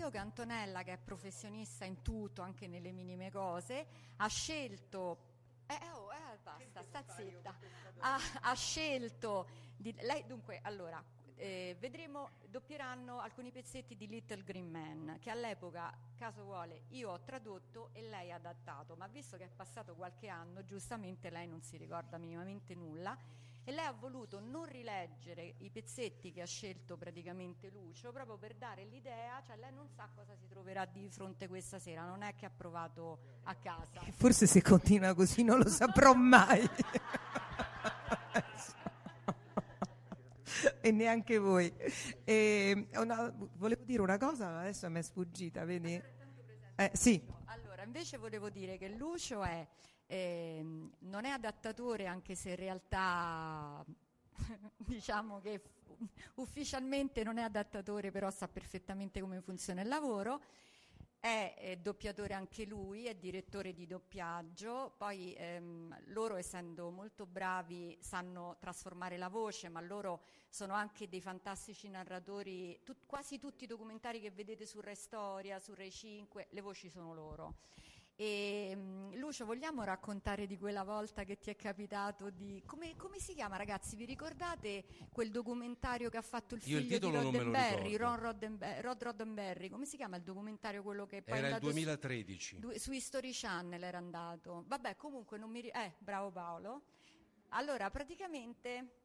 Io che Antonella, che è professionista in tutto, anche nelle minime cose, ha scelto eh, oh, eh, basta, sta zitta. Ha, ha scelto di, lei dunque allora eh, vedremo doppieranno alcuni pezzetti di Little Green Man che all'epoca caso vuole io ho tradotto e lei ha adattato ma visto che è passato qualche anno giustamente lei non si ricorda minimamente nulla e lei ha voluto non rileggere i pezzetti che ha scelto praticamente Lucio proprio per dare l'idea, cioè lei non sa cosa si troverà di fronte questa sera, non è che ha provato a casa. Forse se continua così non lo saprò mai. e neanche voi. E una, volevo dire una cosa, ma adesso mi è sfuggita, vedi? Eh, sì. Allora, invece volevo dire che Lucio è eh, non è adattatore anche se in realtà diciamo che ufficialmente non è adattatore però sa perfettamente come funziona il lavoro. È, è, doppiatore anche lui, è direttore di doppiaggio, poi ehm, loro essendo molto bravi sanno trasformare la voce, ma loro sono anche dei fantastici narratori, tut, quasi tutti i documentari che vedete su Rai Storia, su Rai 5, le voci sono loro. E, um, Lucio, vogliamo raccontare di quella volta che ti è capitato di... Come, come, si chiama ragazzi? Vi ricordate quel documentario che ha fatto il Io figlio il di Roddenberry, Ron Roddenberry, Rod Roddenberry? Come si chiama il documentario quello che poi era il 2013. Su, su History Channel era andato. Vabbè, comunque non mi... Eh, bravo Paolo. Allora, praticamente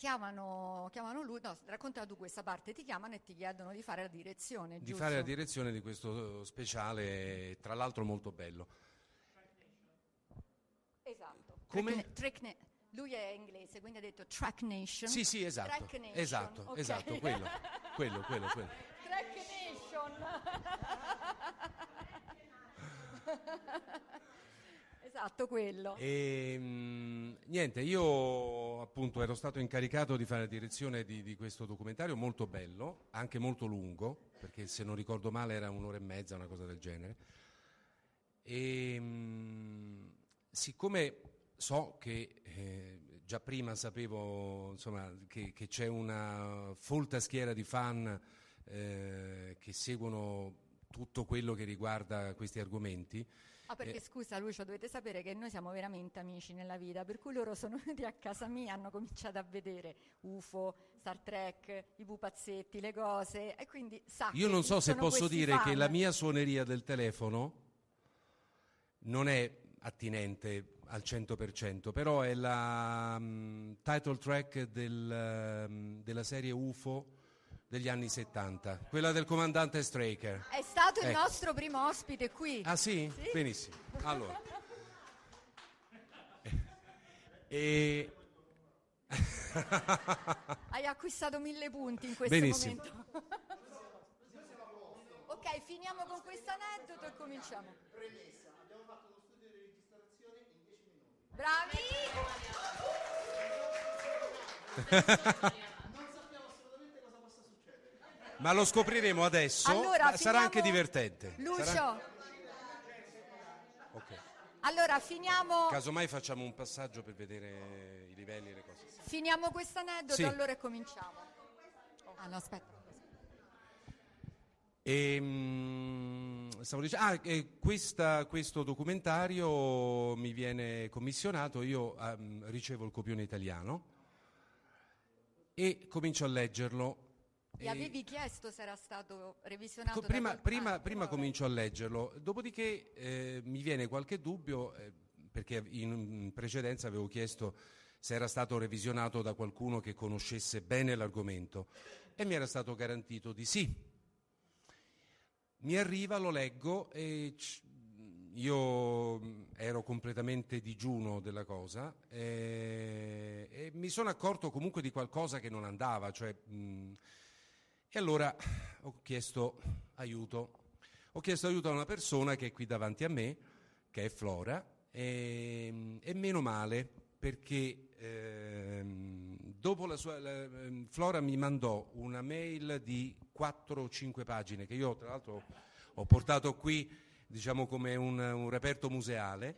chiamano, chiamano lui, no, racconta tu questa parte, ti chiamano e ti chiedono di fare la direzione. Di giusto? fare la direzione di questo speciale, tra l'altro molto bello. Esatto. Come? Track, lui è inglese, quindi ha detto Track Nation. Sì, sì, esatto. Track Nation. Esatto, okay. esatto, quello, quello, quello, quello. Track Nation. esatto, quello. E, mh, niente, io appunto ero stato incaricato di fare la direzione di, di, questo documentario molto bello, anche molto lungo, perché se non ricordo male era un'ora e mezza, una cosa del genere. E mh, siccome so che eh, già prima sapevo insomma, che, che, c'è una folta schiera di fan eh, che seguono tutto quello che riguarda questi argomenti, Ah, perché Eh. scusa Lucio, dovete sapere che noi siamo veramente amici nella vita, per cui loro sono venuti a casa mia, hanno cominciato a vedere UFO, Star Trek, i pupazzetti, le cose, e quindi sa Io non so se posso dire fan. che la mia suoneria del telefono non è attinente al 100%, però è la mm, title track del, mm, della serie UFO degli anni 70, quella del comandante Straker. È stato il Ecco. nostro primo ospite qui. Ah sì? Sì. Benissimo. Allora. E... Hai acquistato mille punti in questo Benissimo. momento. ok, finiamo con questo aneddoto e cominciamo. Bravi! Ma lo scopriremo adesso, Allora, sarà anche divertente. Lucio, Sarà- Ok. allora finiamo, Casomai facciamo un passaggio per vedere i livelli e le cose. finiamo questo aneddoto Sì. allora cominciamo. Ah no, aspetta. E, mm, stavo dicendo, ah, e questa- questo documentario mi viene commissionato, io ehm, ricevo il copione italiano e comincio a leggerlo. Gli e- avevi chiesto se era stato revisionato Co- da prima, prima- prima comincio a leggerlo, dopodiché eh, mi viene qualche dubbio, eh, perché in precedenza avevo chiesto se era stato revisionato da qualcuno che conoscesse bene l'argomento. E mi era stato garantito di sì. Mi arriva, lo leggo e c- io ero completamente digiuno della cosa eh, e mi sono accorto comunque di qualcosa che non andava, cioè, mh, e allora ho chiesto aiuto. Ho chiesto aiuto a una persona che è qui davanti a me, che è Flora, e, e meno male perché ehm, dopo la sua... la- ehm, Flora mi mandò una mail di 4 o 5 pagine che io tra l'altro ho portato qui diciamo come un, un reperto museale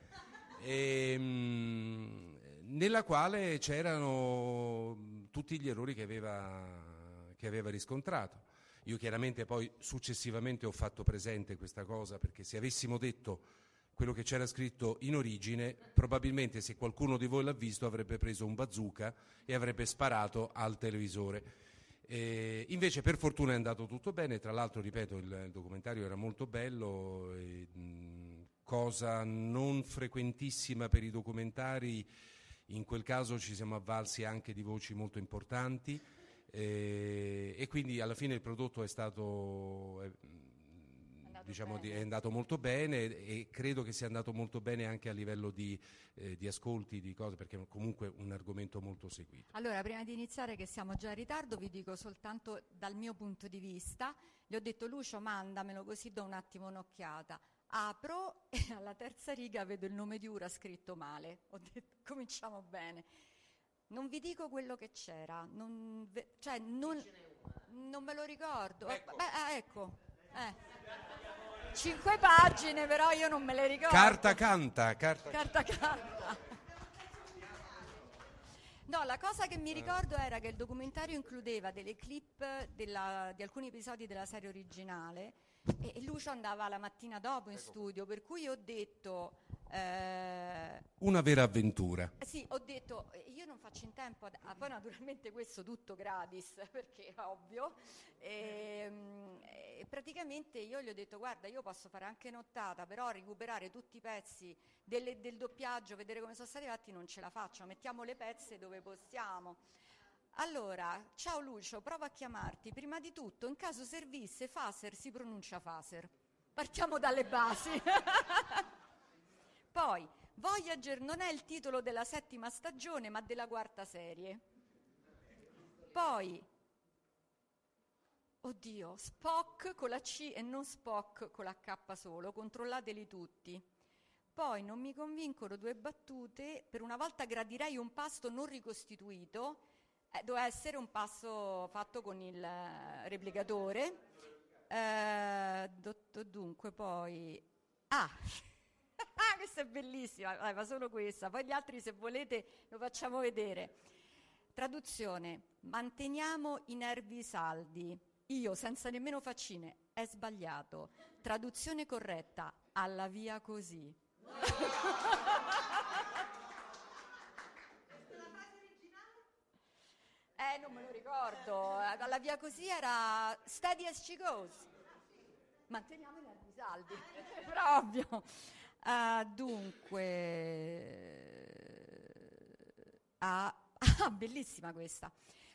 ehm, nella quale c'erano tutti gli errori che aveva, che aveva riscontrato. Io chiaramente poi successivamente ho fatto presente questa cosa perché se avessimo detto quello che c'era scritto in origine, probabilmente se qualcuno di voi l'ha visto avrebbe preso un bazooka e avrebbe sparato al televisore. Eh, invece per fortuna è andato tutto bene, tra l'altro ripeto il, il documentario era molto bello, e, mh, cosa non frequentissima per i documentari, in quel caso ci siamo avvalsi anche di voci molto importanti eh, e quindi alla fine il prodotto è stato... eh, andato diciamo di- è andato molto bene e credo che sia andato molto bene anche a livello di, eh, di ascolti, di cose, perché è comunque un argomento molto seguito. Allora, prima di iniziare, che siamo già in ritardo, vi dico soltanto dal mio punto di vista. Gli ho detto, Lucio, mandamelo così do un attimo un'occhiata. Apro e alla terza riga vedo il nome di Ura scritto male. Ho detto, cominciamo bene. Non vi dico quello che c'era, non, ve- cioè, non, non me lo ricordo. Ecco. Beh, ah, ecco. Eh. Cinque pagine, però io non me le ricordo. Carta canta, carta Carta carta. No, la cosa che mi ricordo era che il documentario includeva delle clip della- di alcuni episodi della serie originale e, e Lucio andava la mattina dopo in studio, per cui ho detto... eh, Una vera avventura. eh Sì, ho detto, eh, io non faccio in tempo, ad- ah, poi naturalmente questo tutto gratis, perché è ovvio, Ehm, e, praticamente io gli ho detto, guarda, io posso fare anche nottata, però recuperare tutti i pezzi delle- del doppiaggio, vedere come sono stati fatti, non ce la faccio, mettiamo le pezze dove possiamo. Allora, ciao Lucio, provo a chiamarti. Prima di tutto, in caso servisse, Faser si pronuncia Faser. Partiamo dalle basi. Poi, Voyager non è il titolo della settima stagione, ma della quarta serie. Poi, oddio, Spock con la C e non Spock con la K solo, controllateli tutti. Poi non mi convincono due battute, per una volta gradirei un pasto non ricostituito, eh, doveva essere un passo fatto con il eh, replicatore. Eh, dotto- dunque, poi... Ah! Questa è bellissima, ma solo questa. Poi gli altri, se volete, lo facciamo vedere. Traduzione: manteniamo i nervi saldi. Io, senza nemmeno faccine, è sbagliato. Traduzione corretta: alla via così. Eh, non me lo ricordo. Alla via così era steady as she goes. Manteniamo i nervi saldi, proprio. Ah, dunque, ah, ah, bellissima questa.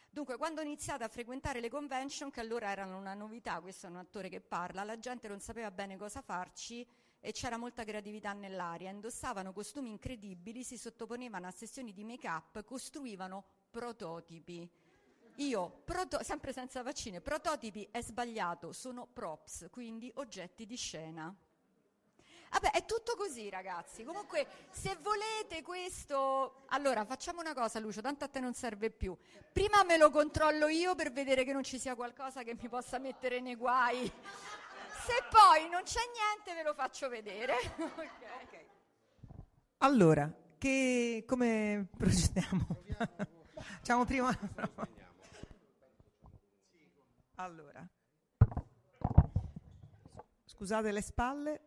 Dunque, quando ho iniziato a frequentare le convention, che allora erano una novità, questo è un attore che parla, la gente non sapeva bene cosa farci e c'era molta creatività nell'aria. Indossavano costumi incredibili, si sottoponevano a sessioni di make-up, costruivano prototipi. Io, proto- sempre senza vaccine, prototipi è sbagliato, sono props, quindi oggetti di scena. Vabbè, è tutto così, ragazzi. Comunque, se volete questo, allora facciamo una cosa, Lucio, tanto a te non serve più. Prima me lo controllo io per vedere che non ci sia qualcosa che mi possa mettere nei guai. Se poi non c'è niente, ve lo faccio vedere. Ok. Allora, che, come procediamo? Facciamo prima... Allora, scusate le spalle,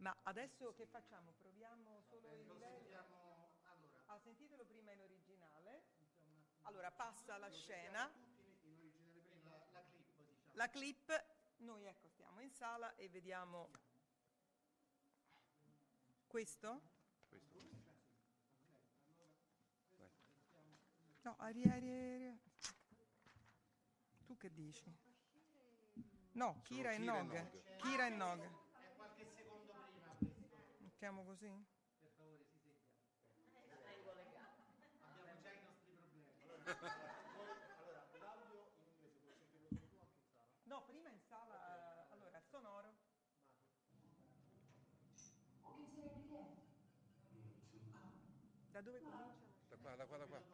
Ma adesso che facciamo? Proviamo solo il livello? Ah, sentitelo prima in originale. Allora passa la scena. La clip, noi ecco stiamo in sala e vediamo questo? No, ari, ari, ari. Tu che dici? No, Kira e Kira e Nog. Partiamo così? Per favore, si segua. Abbiamo già i nostri problemi. Allora, l'audio in inglese puoi sentirlo solo anche in sala? No, prima in sala, allora, eh, sonoro. Da dove comincia? Da qua, da qua, da qua.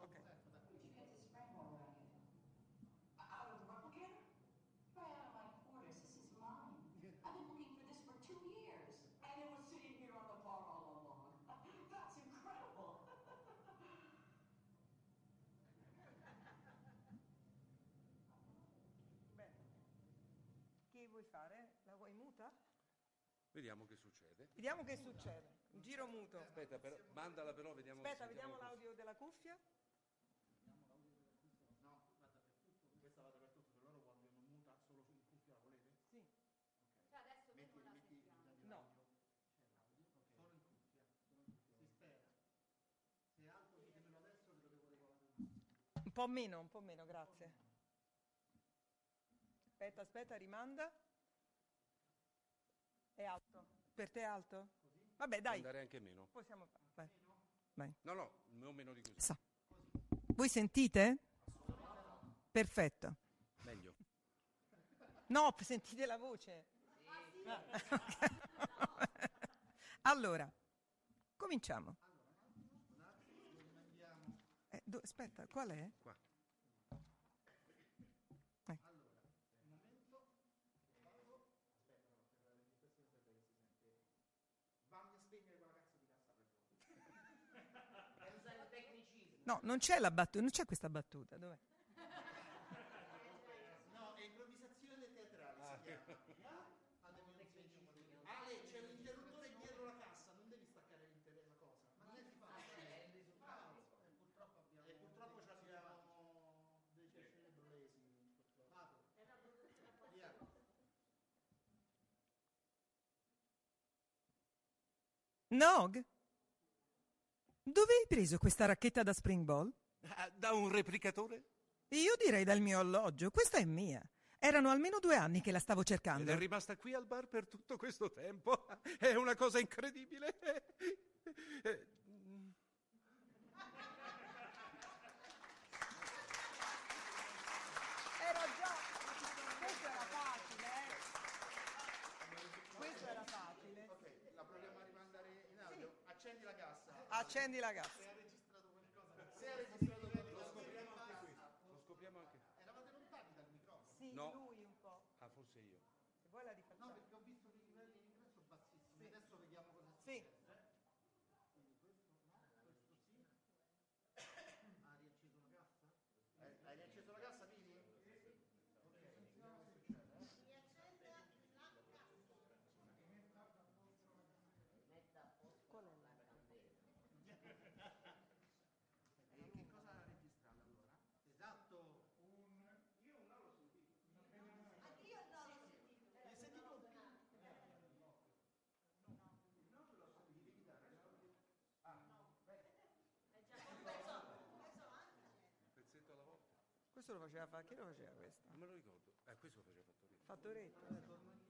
vuoi fare? La vuoi muta? Vediamo che succede. Vediamo che succede. Un giro muto. Aspetta, però, mandala però, vediamo Aspetta, vediamo l'audio della cuffia. No, guarda, per tutto, questa va dappertutto, per loro quando muta solo su cuffia la volete? Sì. Okay. Cioè adesso metti, non la metti, metti No. C'è l'audio, okay. solo in cuffia. Si spera. Se altro ditemelo adesso ve lo devo regolare. Un po' meno, un po' meno, grazie. Aspetta, aspetta, rimanda. È alto. Per te è alto? Vabbè, Può dai. andare anche meno. Possiamo fare. Vai. No, no, non meno di così. Sa. Voi sentite? Perfetto. Meglio. No, sentite la voce. Ah, ok. allora, cominciamo. Eh, do- aspetta, qual è? Qua. No, non c'è la battuta, non c'è questa battuta. Dov'è? No, è improvvisazione teatrale si chiama. Ale, c'è un interruttore dietro la cassa, non devi staccare la cosa. Ma non è facile. E purtroppo abbiamo. E purtroppo ci abbiamo dei cerebrolesi. Vado. Via. Nog? Dove hai preso questa racchetta da spring ball? Ah, da un replicatore? Io direi dal mio alloggio, questa è mia. Erano almeno due anni che la stavo Ed cercando. è rimasta qui al bar per tutto questo tempo. È una cosa incredibile. Eh, mm, Era già. Questo era facile, eh? Questo era facile. Ok, la proviamo a rimandare in audio. Accendi la cassa. Accendi la gas. Se ha registrato qualcosa. Se ha registrato qualcosa. Lo scopriamo anche. Eravate lontani dal microfono. Sì, No. lui un po'. Ah, forse io. Se vuoi la No, rifacciamo. perché ho visto che i livelli di ingresso bassissimi. Adesso vediamo cosa Sì. Ha riacceso la cassa? Eh, hai riacceso la cassa, Mini? Ok, vediamo che succede. E che cosa ha registrato allora? Esatto. Io non l'ho sentito. Anch'io non l'ho sentito. Hai sentito un Questo lo faceva fa- chi lo faceva questo? Non me lo ricordo. Eh, questo lo faceva Fattoretto. Fattoretto. eh.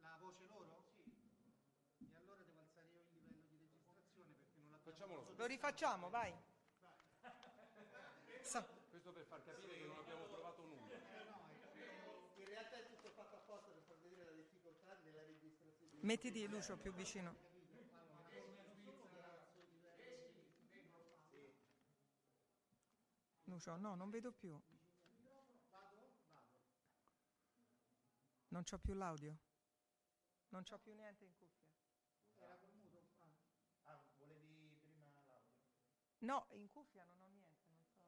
La voce loro? Sì. E allora devo alzare io il livello di registrazione Facciamolo. Lo rifacciamo, vai. Questo per far capire che non abbiamo trovato nulla. In realtà è tutto fatto apposta per far vedere la difficoltà nella registrazione. Mettiti Lucio più vicino. Lucio, no, non vedo più. Non c'ho più l'audio. Non c'ho più niente in cuffia. Era col muto? Ah. Ah, volevi prima l'audio? No, in cuffia non ho niente, non so.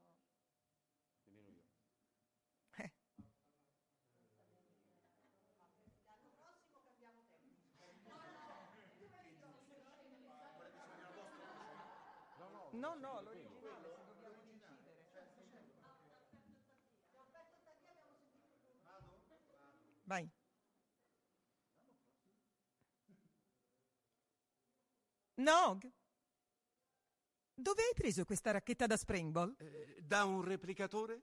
Nemmeno io. Eh. No, no, l'originale se dobbiamo incidere. Vai. Nog? Dove hai preso questa racchetta da springball? Eh, da un replicatore?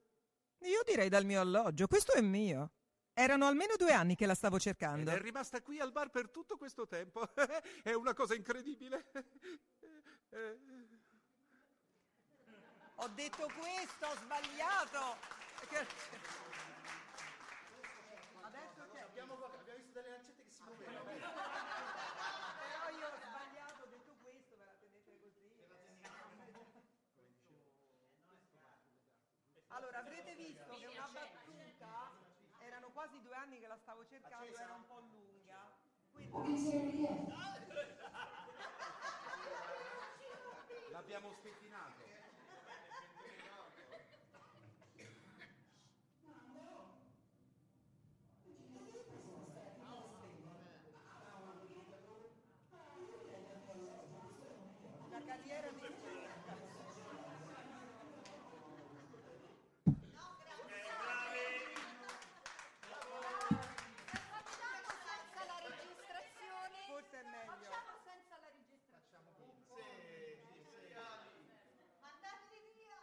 Io direi dal mio alloggio, questo è mio. Erano almeno due anni che la stavo Ed cercando. è rimasta qui al bar per tutto questo tempo. è una cosa incredibile. Eh, Ho detto questo, ho sbagliato. Che- Adesso che... Abbiamo, abbiamo visto delle lancette che si muovevano. Però io ho sbagliato, ho detto questo, ve la tenete così. Allora, avrete visto che una battuta, erano quasi due anni che la stavo cercando, era un po' lunga. Quindi, L'abbiamo spettinato. una carriera di... Facciamo senza la registrazione. Forse è meglio. Facciamo senza la registrazione. Mandateli via.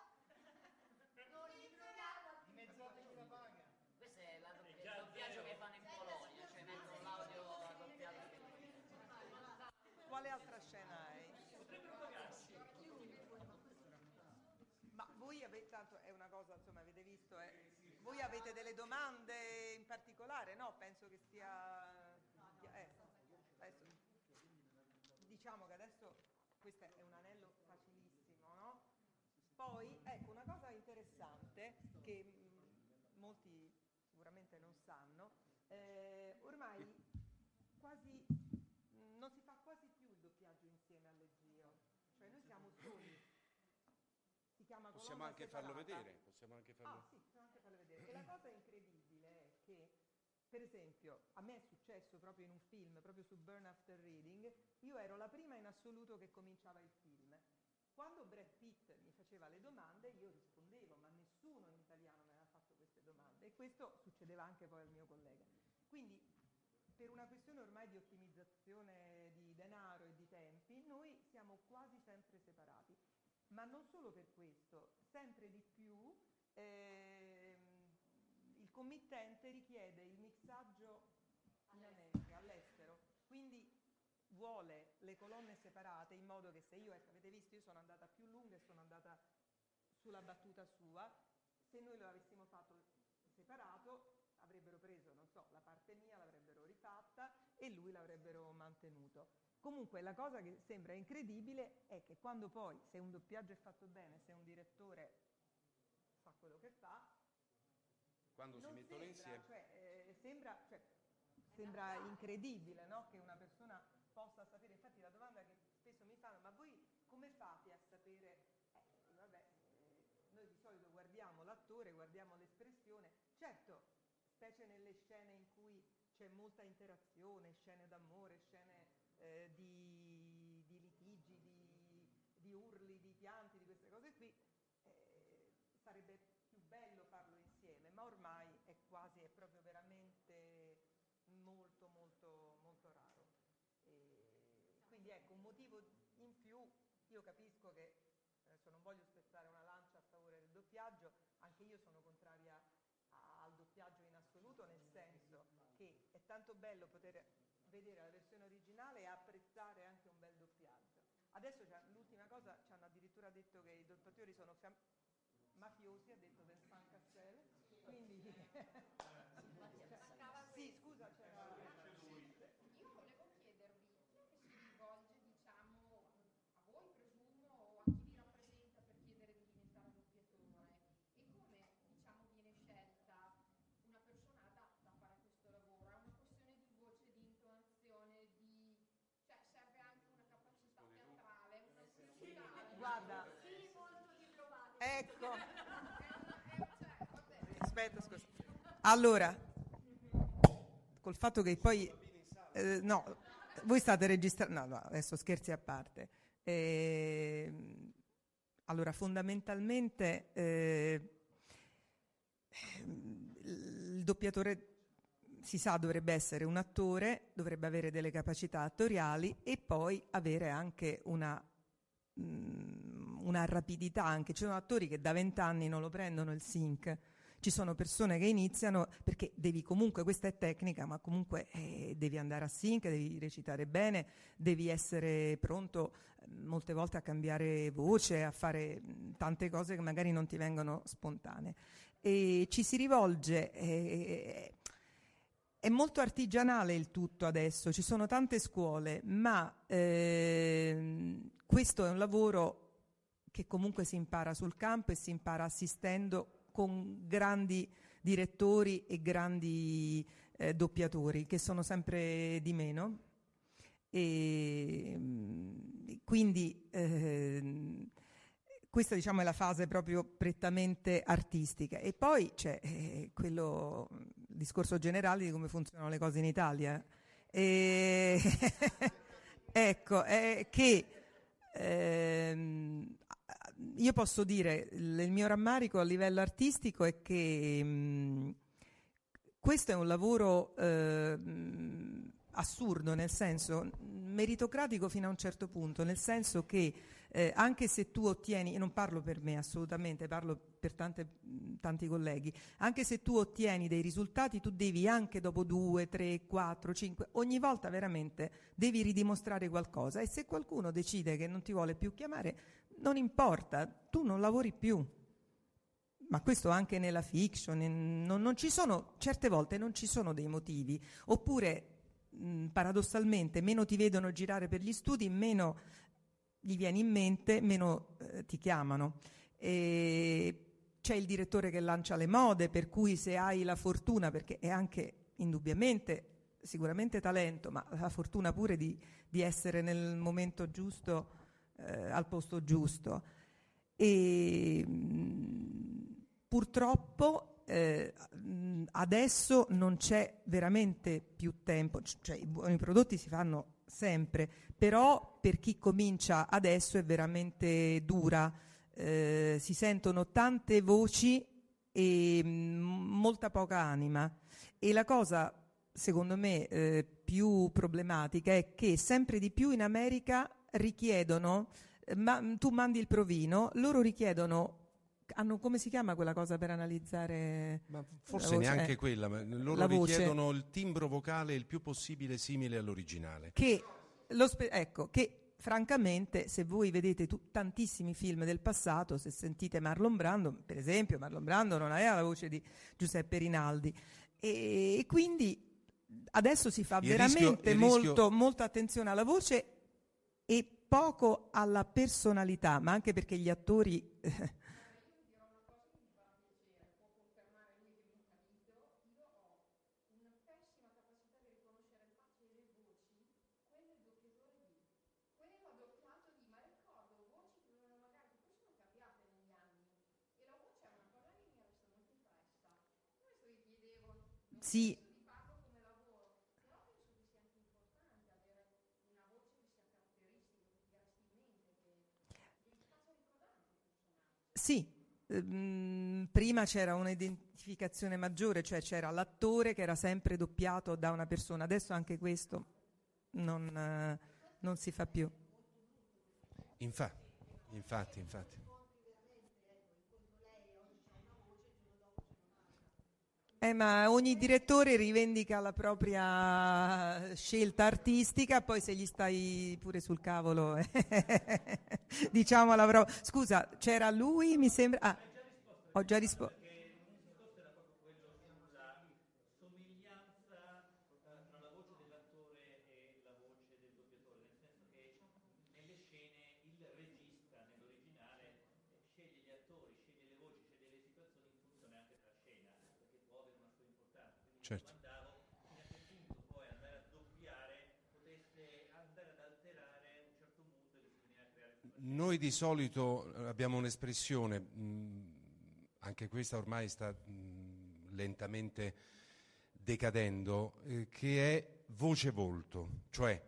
Non li troviamo. Dimezzate chi la paga. Questo è la doppia- il doppiaggio che fanno in Polonia, cioè mettono l'audio raddoppiato. Quale altra scena hai? Ma voi avete, tanto è una cosa, insomma, avete visto, eh, voi avete delle domande in particolare, no? Penso che sia... eh, adesso, diciamo che adesso questo è un anello facilissimo, no? Poi, ecco, una cosa interessante che mh, molti sicuramente non sanno, eh, ormai quasi mh, non si fa quasi più il doppiaggio insieme alle zio, cioè noi siamo soli. Chiama Possiamo anche farlo separata. vedere. Possiamo anche farlo Ah sì, possiamo anche farlo vedere. E la cosa incredibile è che, per esempio, a me è successo proprio in un film, proprio su Burn After Reading, io ero la prima in assoluto che cominciava il film. Quando Brad Pitt mi faceva le domande io rispondevo, ma nessuno in italiano mi aveva fatto queste domande e questo succedeva anche poi al mio collega. Quindi per una questione ormai di ottimizzazione di denaro e di tempi, noi siamo quasi sempre separati. Ma non solo per questo, sempre di più ehm, il committente richiede il mixaggio in America, all'estero, quindi vuole le colonne separate in modo che se io, ecco, avete visto, io sono andata più lunga e sono andata sulla battuta sua, se noi lo avessimo fatto separato avrebbero preso, non so, la parte mia, l'avrebbero rifatta e lui l'avrebbero mantenuto. Comunque la cosa che sembra incredibile è che quando poi, se un doppiaggio è fatto bene, se un direttore fa quello che fa, Quando si mettono sembra, insieme. cioè, eh, sembra, cioè, sembra incredibile no? che una persona possa sapere, infatti la domanda che spesso mi fanno, ma voi come fate a sapere, eh, vabbè, eh, noi di solito guardiamo l'attore, guardiamo l'espressione, certo, specie nelle scene in cui c'è molta interazione, scene d'amore, eh, di, di litigi, di, di urli, di pianti, di queste cose qui, eh, sarebbe più bello farlo insieme, ma ormai è quasi, è proprio veramente molto, molto, molto raro. E quindi ecco, un motivo in più, io capisco che, adesso non voglio spezzare una lancia a favore del doppiaggio, anche io sono contraria al doppiaggio in assoluto, nel senso che è tanto bello poter vedere la versione originale e apprezzare anche un bel doppiaggio. Adesso l'ultima cosa, ci hanno addirittura detto che i doppiatori sono mafiosi, ha detto Vincent Cassel, quindi... sì, scusa, c'era... Io volevo chiedervi chi è che si rivolge, diciamo, a voi presumo o a chi vi rappresenta per chiedere di diventare doppiatore e come, diciamo, viene scelta una persona adatta a fare questo lavoro? È una questione di voce, di intonazione, di... cioè serve anche una capacità teatrale, una musicale. Guarda. Sì, molto diplomatica. Ecco. Aspetta, scusa. Allora, col fatto che poi... eh, no, voi state registrando... No, no, adesso scherzi a parte. Ehm, allora, fondamentalmente eh, il doppiatore si sa dovrebbe essere un attore, dovrebbe avere delle capacità attoriali e poi avere anche una, mm, una rapidità. Anche ci sono attori che da vent'anni non lo prendono il sync. Ci sono persone che iniziano perché devi comunque, questa è tecnica, ma comunque eh, devi andare a sync, devi recitare bene, devi essere pronto eh, molte volte a cambiare voce, a fare mh, tante cose che magari non ti vengono spontanee. E ci si rivolge, eh, è molto artigianale il tutto adesso, ci sono tante scuole, ma ehm, questo è un lavoro che comunque si impara sul campo e si impara assistendo con grandi direttori e grandi eh, doppiatori che sono sempre di meno. E, mm, quindi ehm, questa diciamo è la fase proprio prettamente artistica e poi c'è eh, quello il discorso generale di come funzionano le cose in Italia e ecco è che ehm, io posso dire il mio rammarico a livello artistico è che mh, questo è un lavoro eh, assurdo, nel senso meritocratico fino a un certo punto, nel senso che eh, anche se tu ottieni, e non parlo per me assolutamente, parlo per tante- tanti colleghi, anche se tu ottieni dei risultati, tu devi anche dopo due, tre, quattro, cinque, ogni volta veramente devi ridimostrare qualcosa e se qualcuno decide che non ti vuole più chiamare, non importa, tu non lavori più. Ma questo anche nella fiction, in- non, non ci sono, certe volte non ci sono dei motivi, oppure mh, paradossalmente meno ti vedono girare per gli studi, meno gli vieni in mente, meno eh, ti chiamano. E c'è il direttore che lancia le mode, per cui se hai la fortuna, perché è anche indubbiamente, sicuramente talento, ma la fortuna pure di, di essere nel momento giusto, eh, al posto giusto. E mh, purtroppo eh, adesso non c'è veramente più tempo, cioè i buoni prodotti si fanno sempre, però per chi comincia adesso è veramente dura, eh, si sentono tante voci e mh, molta poca anima. E la cosa, secondo me, eh, più problematica è che sempre di più in America richiedono, eh, ma tu mandi il provino, loro richiedono, hanno come si chiama quella cosa per analizzare? Ma forse neanche Eh, quella, ma loro la voce. richiedono il timbro vocale il più possibile simile all'originale. che, spe- ecco, che francamente se voi vedete tu- tantissimi film del passato, se sentite Marlon Brando, per esempio Marlon Brando non aveva la voce di Giuseppe Rinaldi e, e quindi adesso si fa Il veramente rischio- molto, rischio- molta attenzione alla voce e poco alla personalità, ma anche perché gli attori... Quello doppiato di, ma ricordo voci che avevano magari, poi sono cambiate negli anni. E la voce è una cosa che mi resta molto impressa. Questo vi chiedevo, non Sì. penso di farlo come lavoro, sì, ehm, prima c'era un'identificazione maggiore, cioè c'era l'attore che era sempre doppiato da una persona, adesso anche questo non, eh, non si fa più. Infa- infatti, infatti. Eh, ma ogni direttore rivendica la propria scelta artistica, poi se gli stai pure sul cavolo, eh, diciamo la pro- Scusa, c'era lui, mi sembra. Ah, ho già risposto. Certo. Noi di solito eh, abbiamo un'espressione, mh, anche questa ormai sta mh, lentamente decadendo, eh, che è voce-volto, cioè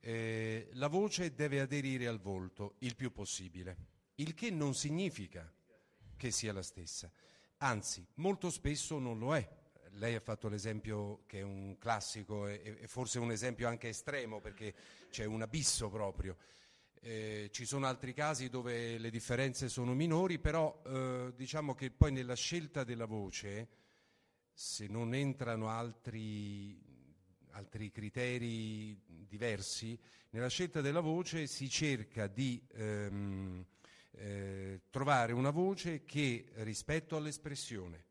eh, la voce deve aderire al volto il più possibile, il che non significa che sia la stessa, anzi molto spesso non lo è. Lei ha fatto l'esempio che è un classico e, e forse un esempio anche estremo perché c'è un abisso proprio. Eh, ci sono altri casi dove le differenze sono minori, però eh, diciamo che poi nella scelta della voce, se non entrano altri, altri criteri diversi, nella scelta della voce si cerca di ehm, eh, trovare una voce che rispetto all'espressione,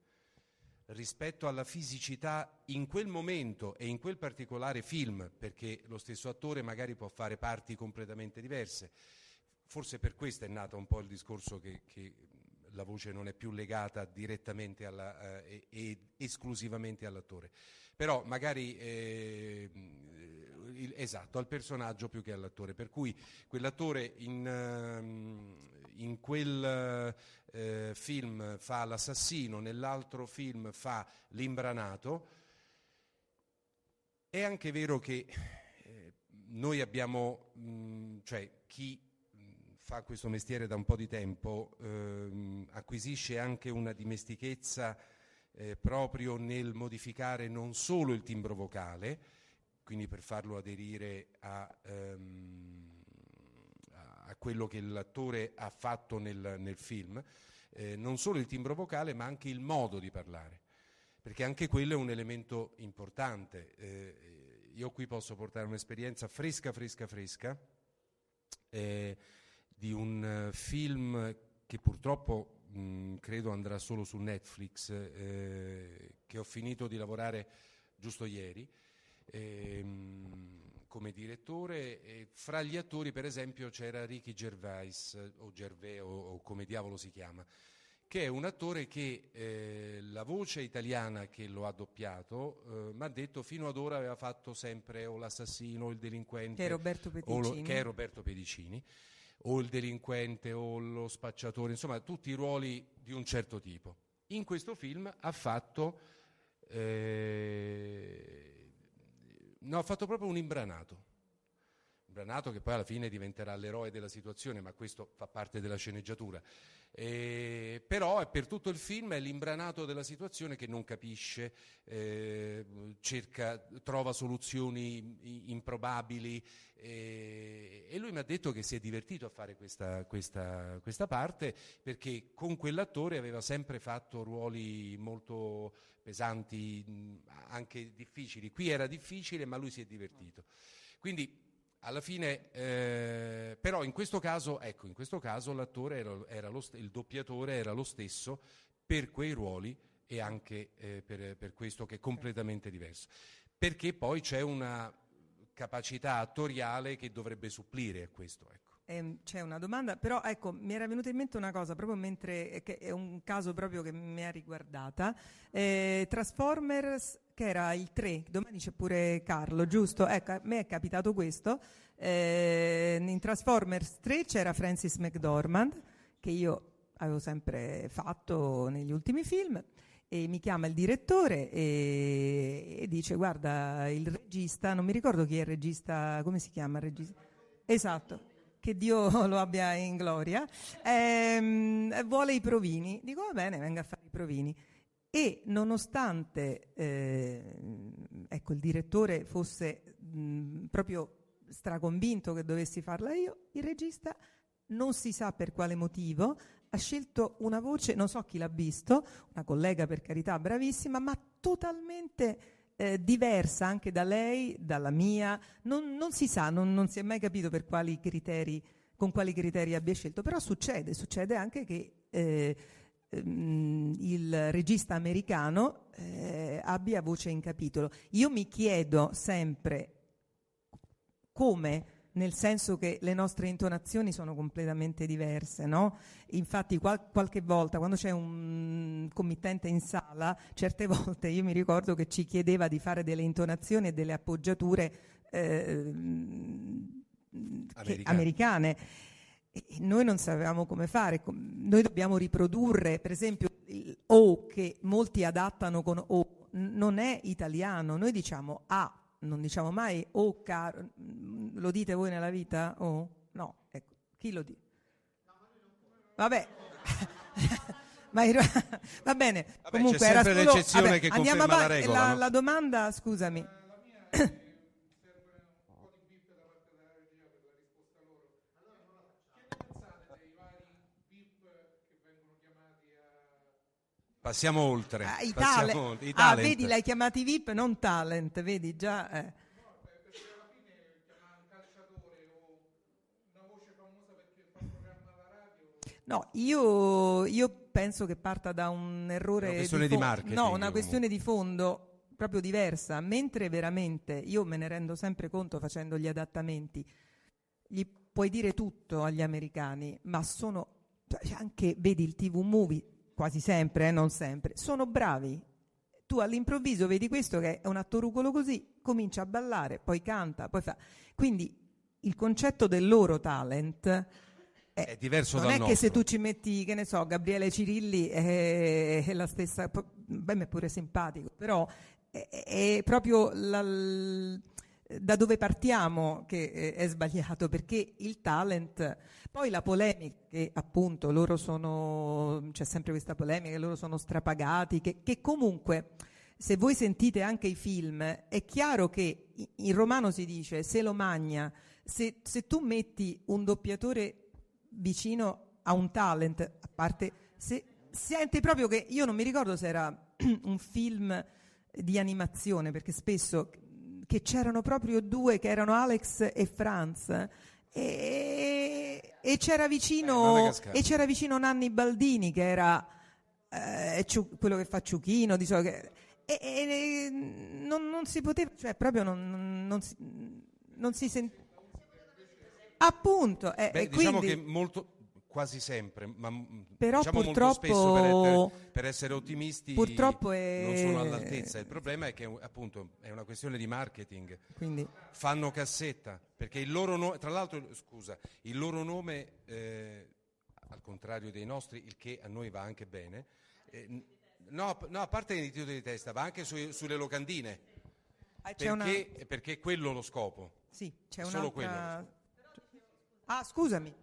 rispetto alla fisicità in quel momento e in quel particolare film, perché lo stesso attore magari può fare parti completamente diverse. Forse per questo è nato un po' il discorso che, che la voce non è più legata direttamente alla, eh, e, esclusivamente all'attore. Però magari eh, il, esatto, al personaggio più che all'attore. Per cui quell'attore in, in quel eh, film fa l'assassino, nell'altro film fa l'imbranato. È anche vero che eh, noi abbiamo, mh, cioè chi fa questo mestiere da un po' di tempo ehm, acquisisce anche una dimestichezza eh, proprio nel modificare non solo il timbro vocale, quindi per farlo aderire a, ehm, quello che l'attore ha fatto nel, nel film, eh, non solo il timbro vocale ma anche il modo di parlare, perché anche quello è un elemento importante. Eh, io qui posso portare un'esperienza fresca, fresca, fresca eh, di un film che purtroppo mh, credo andrà solo su Netflix, eh, che ho finito di lavorare giusto ieri. Ehm, come direttore e fra gli attori per esempio c'era Ricky Gervais o Gervais o, o come diavolo si chiama che è un attore che eh, la voce italiana che lo ha doppiato eh, mi ha detto fino ad ora aveva fatto sempre o l'assassino o il delinquente Che è Roberto o lo- Pedicini. che è Roberto Pedicini o il delinquente o lo spacciatore insomma tutti i ruoli di un certo tipo in questo film ha fatto eh, No, ha fatto proprio un imbranato. Imbranato che poi alla fine diventerà l'eroe della situazione, ma questo fa parte della sceneggiatura. Eh, però è per tutto il film è l'imbranato della situazione che non capisce, eh, cerca, trova soluzioni improbabili eh, e lui mi ha detto che si è divertito a fare questa, questa- questa parte perché con quell'attore aveva sempre fatto ruoli molto pesanti, anche difficili. Qui era difficile, ma lui si è divertito. Quindi alla fine, eh, però in questo caso, ecco, in questo caso l'attore era, era lo il doppiatore era lo stesso per quei ruoli e anche eh, per, per questo che è completamente diverso. Perché poi c'è una capacità attoriale che dovrebbe supplire a questo. Ecco. Ehm, c'è una domanda, però ecco, mi era venuta in mente una cosa proprio mentre, eh, che è un caso proprio che mi ha riguardata. Eh, Transformers, che era il 3, domani c'è pure Carlo, giusto? Ecco, a me è capitato questo. Eh, in Transformers 3 c'era Francis McDormand, che io avevo sempre fatto negli ultimi film. E mi chiama il direttore e, e dice: Guarda, il regista, non mi ricordo chi è il regista, come si chiama il regista? Esatto. che Dio lo abbia in gloria, ehm, vuole i provini. Dico va bene, venga a fare i provini. E nonostante eh, ecco, il direttore fosse mh, proprio straconvinto che dovessi farla io, il regista non si sa per quale motivo ha scelto una voce, non so chi l'ha visto, una collega per carità bravissima, ma totalmente eh, diversa anche da lei, dalla mia, non, non si sa, non, non, si è mai capito per quali criteri, con quali criteri abbia scelto, però succede, succede anche che eh, ehm, il regista americano eh, abbia voce in capitolo. Io mi chiedo sempre come nel senso che le nostre intonazioni sono completamente diverse, no? Infatti qual- qualche volta quando c'è un committente in sala, certe volte io mi ricordo che ci chiedeva di fare delle intonazioni e delle appoggiature eh, Americane. americane. E noi non sapevamo come fare, noi dobbiamo riprodurre, per esempio, il O che molti adattano con O, non è italiano, noi diciamo A, non diciamo mai oh caro, lo dite voi nella vita? Oh? No, ecco, chi lo dice? Vabbè. Ma va bene, Vabbè, comunque c'è era sempre solo l'eccezione vabbè, che andiamo conferma la avanti. regola, no? la domanda, scusami. Passiamo oltre. Ah, i Passiamo tale- oltre. I ah, vedi, l'hai chiamati VIP, non talent, vedi già. eh. No, io, io penso che parta da un errore Una questione di fo- marketing, No, una comunque. questione di fondo proprio diversa, mentre veramente io me ne rendo sempre conto facendo gli adattamenti. Gli puoi dire tutto agli americani, ma sono cioè, anche vedi il TV movie quasi sempre, eh, non sempre, sono bravi. Tu all'improvviso vedi questo che è un attorucolo così, comincia a ballare, poi canta, poi fa. Quindi il concetto del loro talent è, È diverso non dal è che se nostro. tu ci metti, che ne so, Gabriele Cirilli è, è la stessa, beh, è pure simpatico, però è, è proprio la- l- da dove partiamo che eh, è sbagliato, perché il talent, poi la polemica, che appunto loro sono, c'è sempre questa polemica, loro sono strapagati, che, che comunque se voi sentite anche i film, è chiaro che in romano si dice se lo magna, se, se tu metti un doppiatore vicino a un talent, a parte, se, sente proprio che io non mi ricordo se era un film di animazione, perché spesso che c'erano proprio due che erano Alex e Franz. E, e c'era Eh, vicino Madagascar. e c'era vicino Nanni Baldini che era eh, Ciu- quello che fa Ciuchino di solito che- e, e- non, non si poteva cioè proprio non, non- si, non si sent- appunto eh, Beh, e diciamo quindi che molto, quasi sempre, ma mm, Però diciamo purtroppo- molto spesso per essere, per essere ottimisti purtroppo è- non sono all'altezza. Il problema è che appunto è una questione di marketing. quindi Fanno cassetta perché il loro nome, tra l'altro, scusa, il loro nome, eh, al contrario dei nostri, il che a noi va anche bene, eh, no, no, a parte i titoli di testa, va anche sui- sulle locandine. ah, c'è una Perché, perché è quello lo scopo. sì, c'è solo un'altra ah scusami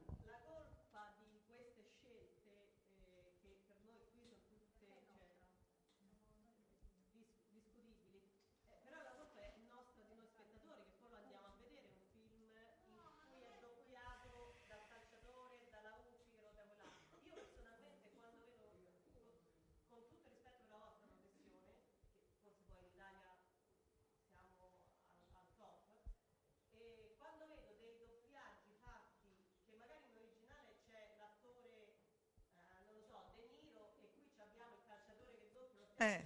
Eh.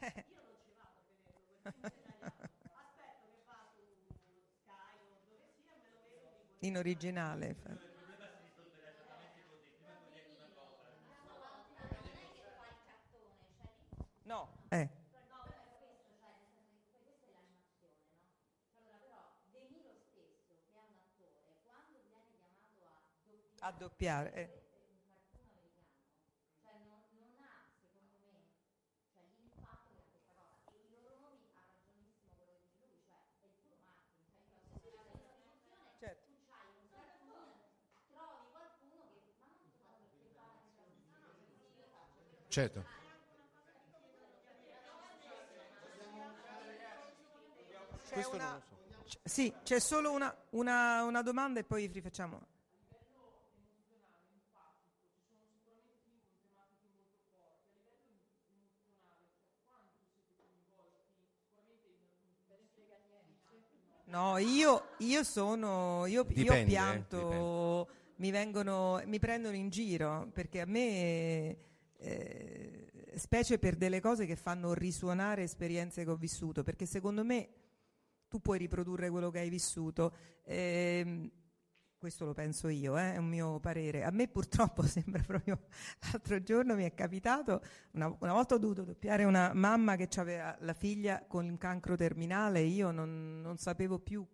eh. Io non ci vado a vederlo, aspetto che vado su Sky o dove sia, me lo vedo in originale. No. Eh. a doppiare. Eh. Certo. C'è una- so. c- Sì, c'è solo una, una- una domanda e poi rifacciamo. No, io, io sono, io, io Dipende, eh, pianto, mi vengono, mi prendono in giro perché a me, eh, specie per delle cose che fanno risuonare esperienze che ho vissuto, perché secondo me tu puoi riprodurre quello che hai vissuto. ehm, questo lo penso io, eh, è un mio parere. A me purtroppo sembra proprio l'altro giorno mi è capitato, una, una volta ho dovuto doppiare una mamma che aveva la figlia con un cancro terminale, io non, non sapevo più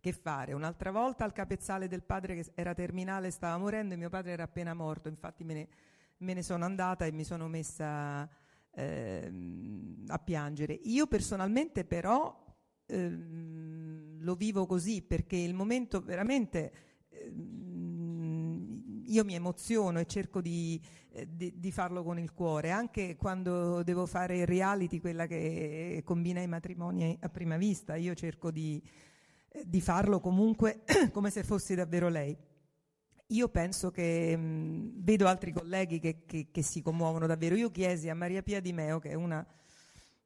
che fare. Un'altra volta al capezzale del padre che era terminale, stava morendo e mio padre era appena morto, infatti me ne, me ne sono andata e mi sono messa ehm, a piangere. Io personalmente però ehm, lo vivo così perché il momento veramente ehm, io mi emoziono e cerco di, eh, di- di farlo con il cuore, anche quando devo fare il reality, quella che combina i matrimoni a prima vista, io cerco di, eh, di farlo comunque come se fossi davvero lei. Io penso che mh, vedo altri colleghi che, che- che si commuovono davvero. Io chiesi a Maria Pia Di Meo, che è una,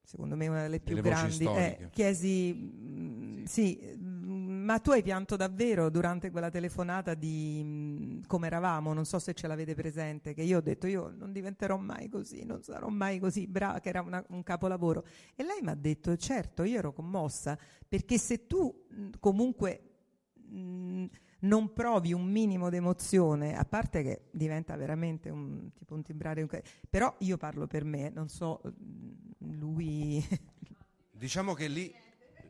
secondo me, una delle più Delle grandi, eh, chiesi, mh, sì, mh, ma tu hai pianto davvero durante quella telefonata di mh, come eravamo? Non so se ce l'avete presente, che io ho detto io non diventerò mai così, non sarò mai così brava, che era una- un capolavoro. E lei mi ha detto, certo, io ero commossa, perché se tu mh, comunque mh, non provi un minimo di emozione, a parte che diventa veramente un, tipo un timbrare, un però io parlo per me, non so mh, lui... Diciamo che lì,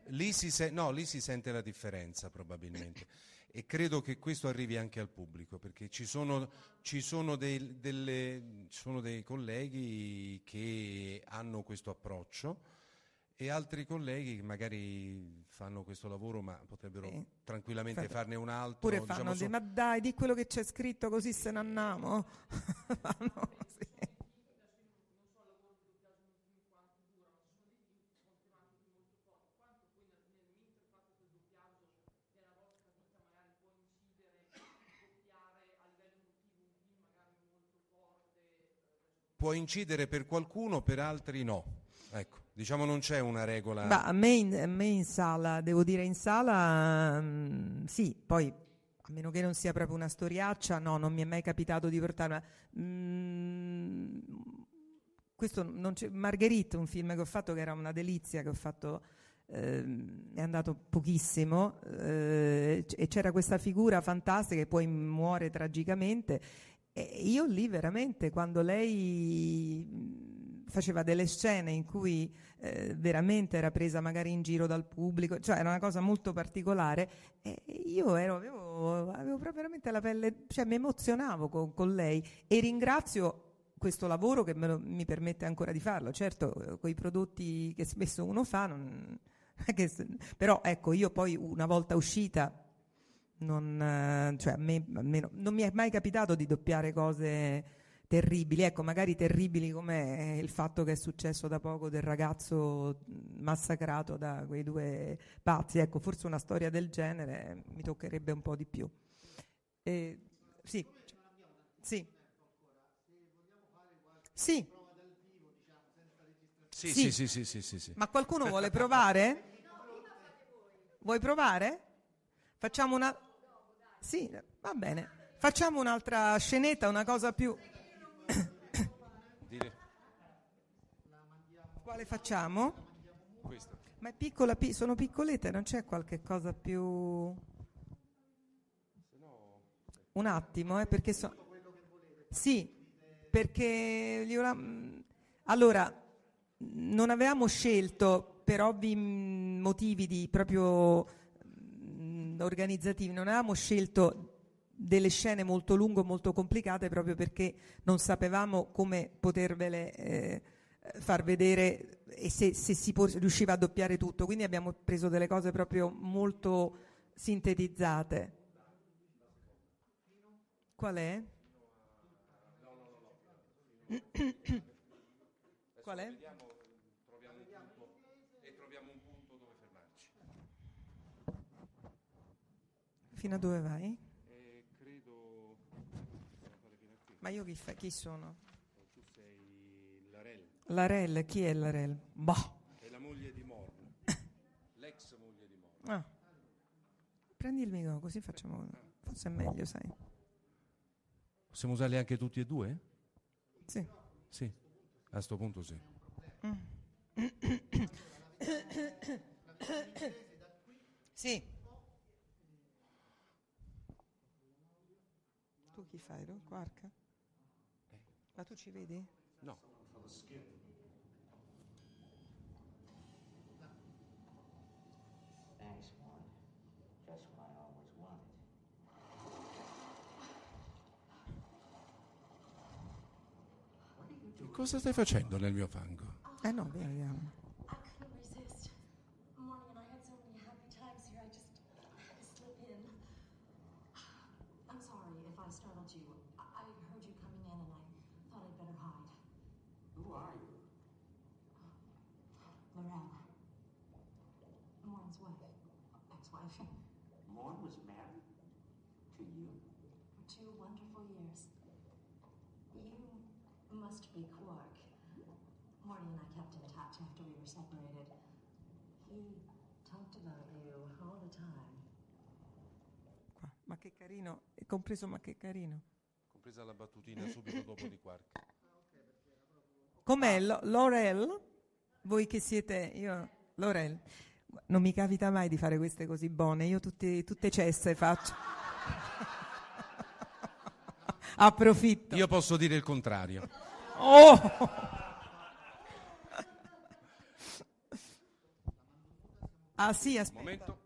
lì si se- no, lì si sente la differenza probabilmente. E credo che questo arrivi anche al pubblico perché ci sono, ci sono dei, delle- ci sono dei colleghi che hanno questo approccio e altri colleghi che magari fanno questo lavoro ma potrebbero Sì. tranquillamente Fate- farne un altro. Pure diciamo, fanno so- ma dai, di quello che c'è scritto così se ne andiamo. Fanno così. può incidere per qualcuno, per altri no. Ecco, diciamo non c'è una regola. Ma a me, in, a me in sala, devo dire in sala, mm, sì, poi a meno che non sia proprio una storiaccia, no, non mi è mai capitato di portarla. Mm, questo non c'è, Marguerite, un film che ho fatto che era una delizia, che ho fatto, ehm, è andato pochissimo, eh, e c'era questa figura fantastica che poi muore tragicamente. E io lì veramente, quando lei mh, faceva delle scene in cui eh, veramente era presa magari in giro dal pubblico, cioè era una cosa molto particolare, e io ero, avevo, avevo proprio veramente la pelle, cioè mi emozionavo con, con lei e ringrazio questo lavoro che lo- mi permette ancora di farlo. Certo, con i prodotti che spesso uno fa, non- che però ecco, io poi una volta uscita non, cioè a me almeno non mi è mai capitato di doppiare cose terribili, ecco, magari terribili come il fatto che è successo da poco del ragazzo massacrato da quei due pazzi, ecco, forse una storia del genere mi toccherebbe un po' di più. Eh, sì, sì. Sì, Sì, Sì. sì, sì, sì, sì, sì, sì. ma qualcuno vuole provare? Vuoi provare? Facciamo una... Sì, va bene. Facciamo un'altra scenetta, una cosa più... Quale facciamo? questa. Ma è piccola, pi- sono piccolette, non c'è qualche cosa più... Un attimo, eh, perché so... Sì, perché... mm, Allora, non avevamo scelto per ovvi motivi di proprio mm, organizzativi, non avevamo scelto delle scene molto lunghe, molto complicate proprio perché non sapevamo come potervele eh, far vedere e se, se si po- riusciva a doppiare tutto. Quindi abbiamo preso delle cose proprio molto sintetizzate. Qual è? Qual è? Fino a dove vai? E credo possiamo fare fino a qui. Ma io chi, fa- chi sono? Tu sei Larel, Larel, chi è Larel? Boh. è la moglie di Morn, l'ex moglie di Morn. Ah. Prendi il microfono così facciamo. Forse è meglio, sai. Possiamo usarli anche tutti e due? Sì. Sì, a sto punto sì. Sì. Tu chi fai? Lo? Ma tu ci vedi? No. Thanks, Warren. Just what I always wanted. Che cosa stai facendo nel mio fango? Eh no, via, vediamo. Carino. È compreso, ma che carino. Compresa la battutina subito dopo di Quark. Com'è Lo- Laurel? Voi che siete, io, Laurel, non mi capita mai di fare queste così buone, io tutte, tutte cesse faccio. Approfitto. Io posso dire il contrario. Oh! Ah sì, aspetta. momento.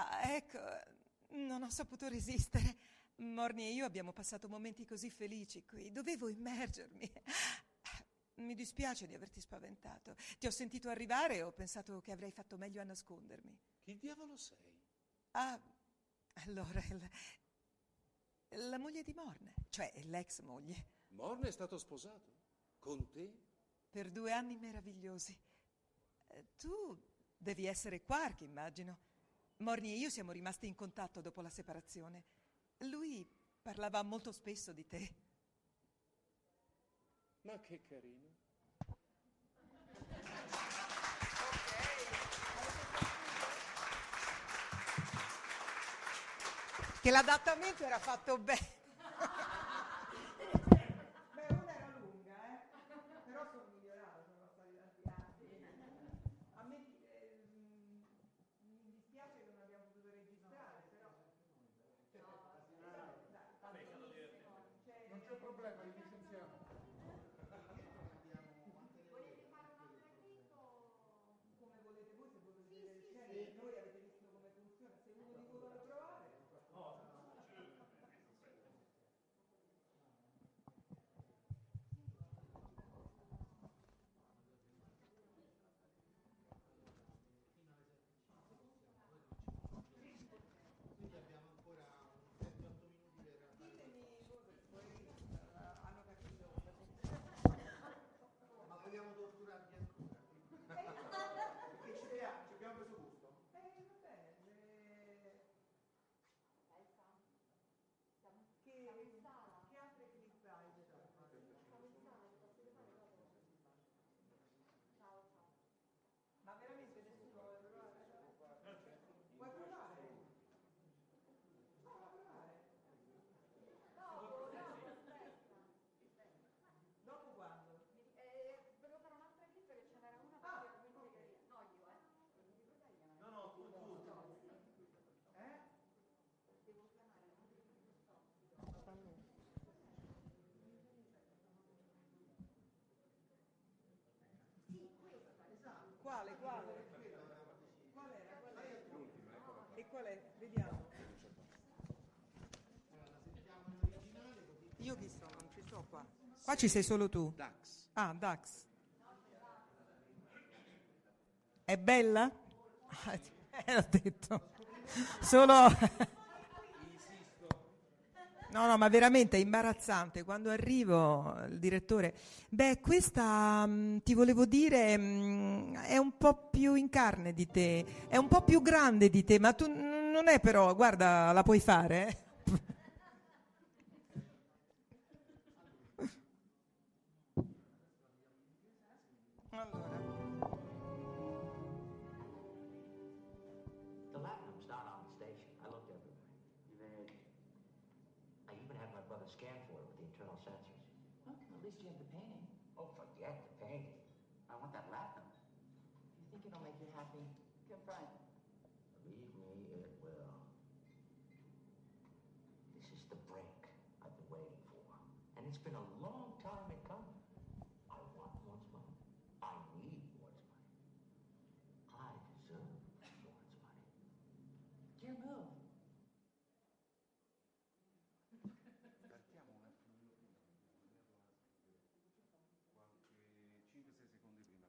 Ah, ecco, non ho saputo resistere. Morni e io abbiamo passato momenti così felici qui. Dovevo immergermi. Mi dispiace di averti spaventato. Ti ho sentito arrivare e ho pensato che avrei fatto meglio a nascondermi. Chi diavolo sei? Ah, allora, il- la moglie di Morne, cioè l'ex moglie, Morn è stato sposato? Con te? per due anni meravigliosi. Eh, Tu devi essere Quark, immagino. Morni e io siamo rimasti in contatto dopo la separazione. Lui parlava molto spesso di te. Ma che carino. Che l'adattamento era fatto bene. Quale? Quale? Qual era? Qual è? L'ultima, eccola. E qual è? Vediamo. Io chi sono? Non ci sto qua. Qua ci sei solo tu. Dax. Ah, Dax. È bella? Eh, l'ho detto. Solo... No, no, ma veramente è imbarazzante. Quando arrivo, il direttore, beh, questa mh, ti volevo dire mh, è un po' più in carne di te, è un po' più grande di te, ma tu n- non è però, guarda, la puoi fare. eh?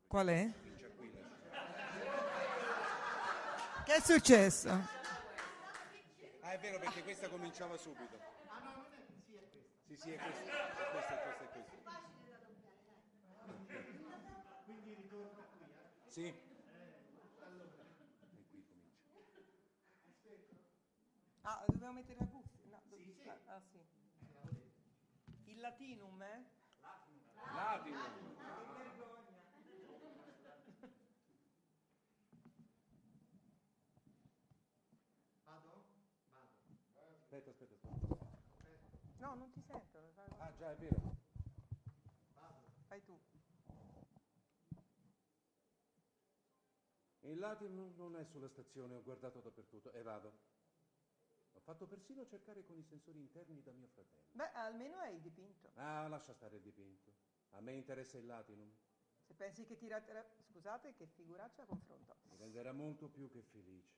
Qual è? Che è successo? Ah, è vero perché questa cominciava subito. Ah no, non è sì, è questa. Sì, sì, è questa. È questa, è questa, è questa. Quindi ritorna qui, eh. Sì. E qui comincia. Ah, dobbiamo mettere la cuffia? No, do- ah, ah, sì. Il latinum, eh? Latino. Che vergogna. Vado? Vado. Aspetta, aspetta, aspetta. No, non ti sentono. fai- Ah, già, è vero. Fai tu. Il Latin non è sulla stazione, ho guardato dappertutto e vado. Ho fatto persino cercare con i sensori interni da mio fratello. Beh, almeno hai dipinto. Ah, lascia stare il dipinto. A me interessa il Latinum. Se pensi che ti ratterà... Scusate, che figuraccia confronto. Mi renderà molto più che felice.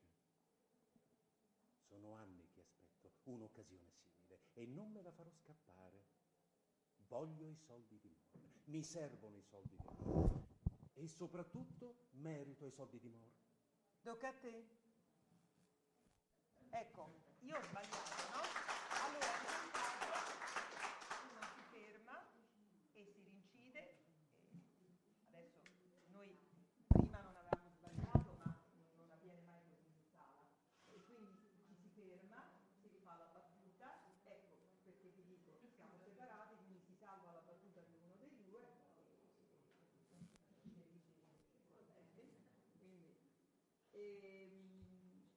Sono anni che aspetto un'occasione simile e non me la farò scappare. Voglio i soldi di Mor. Mi servono i soldi di Mor. E soprattutto merito i soldi di Mor. Tocca a te. Ecco, io ho sbagliato, no? Allora, uno si ferma e si rincide. e adesso noi prima non avevamo sbagliato, ma non avviene mai così in sala. E quindi ci si ferma, si rifà la battuta. Ecco, perché vi dico, siamo separati, quindi si salva la battuta di uno dei due. Quindi, ehm,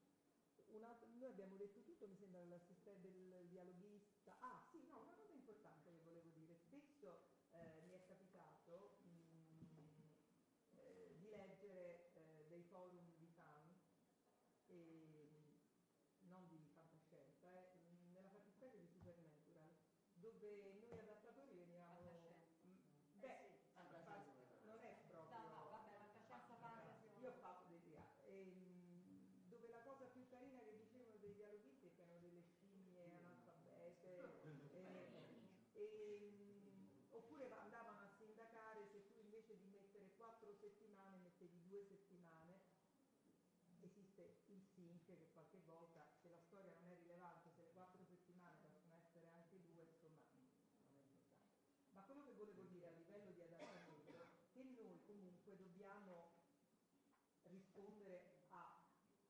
un altro- noi abbiamo detto tutto, mi sembra l'assistente del dialoghista. Ah, sì, no, una cosa importante che volevo dire. Spesso eh, mi è capitato mh, eh, di leggere eh, dei forum di fan, e, non di fantascienza, eh, nella fattispecie di Supernatural, dove noi adattatori veniamo... mh, Beh, fa- non è proprio... Io ho fatto dei teatri, ehm, dove la cosa più carina che dicevano dei dialoghisti è che erano delle scimmie analfabete, eh, ehm, oppure va- andavano a sindacare se tu invece di mettere quattro settimane mettevi due settimane, esiste il sync che qualche volta, se la storia non è rilevante, se le quattro settimane possono essere anche due, insomma, non è importante. Ma quello che volevo dire a livello di adattamento è che noi comunque dobbiamo rispondere a,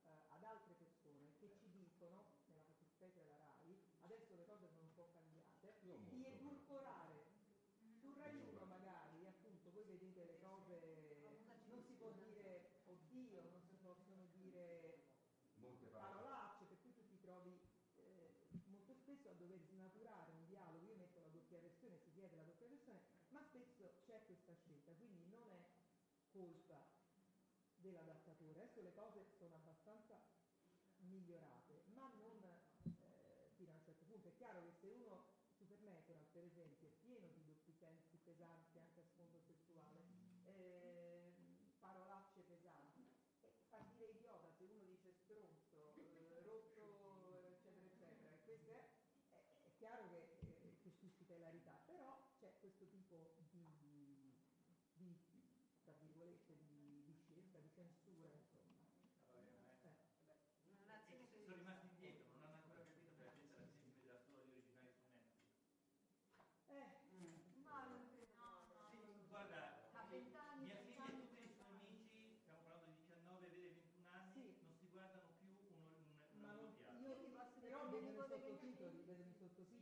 eh, ad altre persone che ci dicono, nella fattispecie la RAI, adesso le cose sono un po' cambiate, di edulcorare. Su Rai 1 magari, appunto, voi vedete le cose, non si può dire oddio, non si possono dire parolacce, per cui tu ti trovi eh, molto spesso a dover snaturare un dialogo, io metto la doppia versione, si chiede la doppia versione, ma spesso c'è questa scelta, quindi non è colpa dell'adattatore. Adesso le cose sono abbastanza migliorate,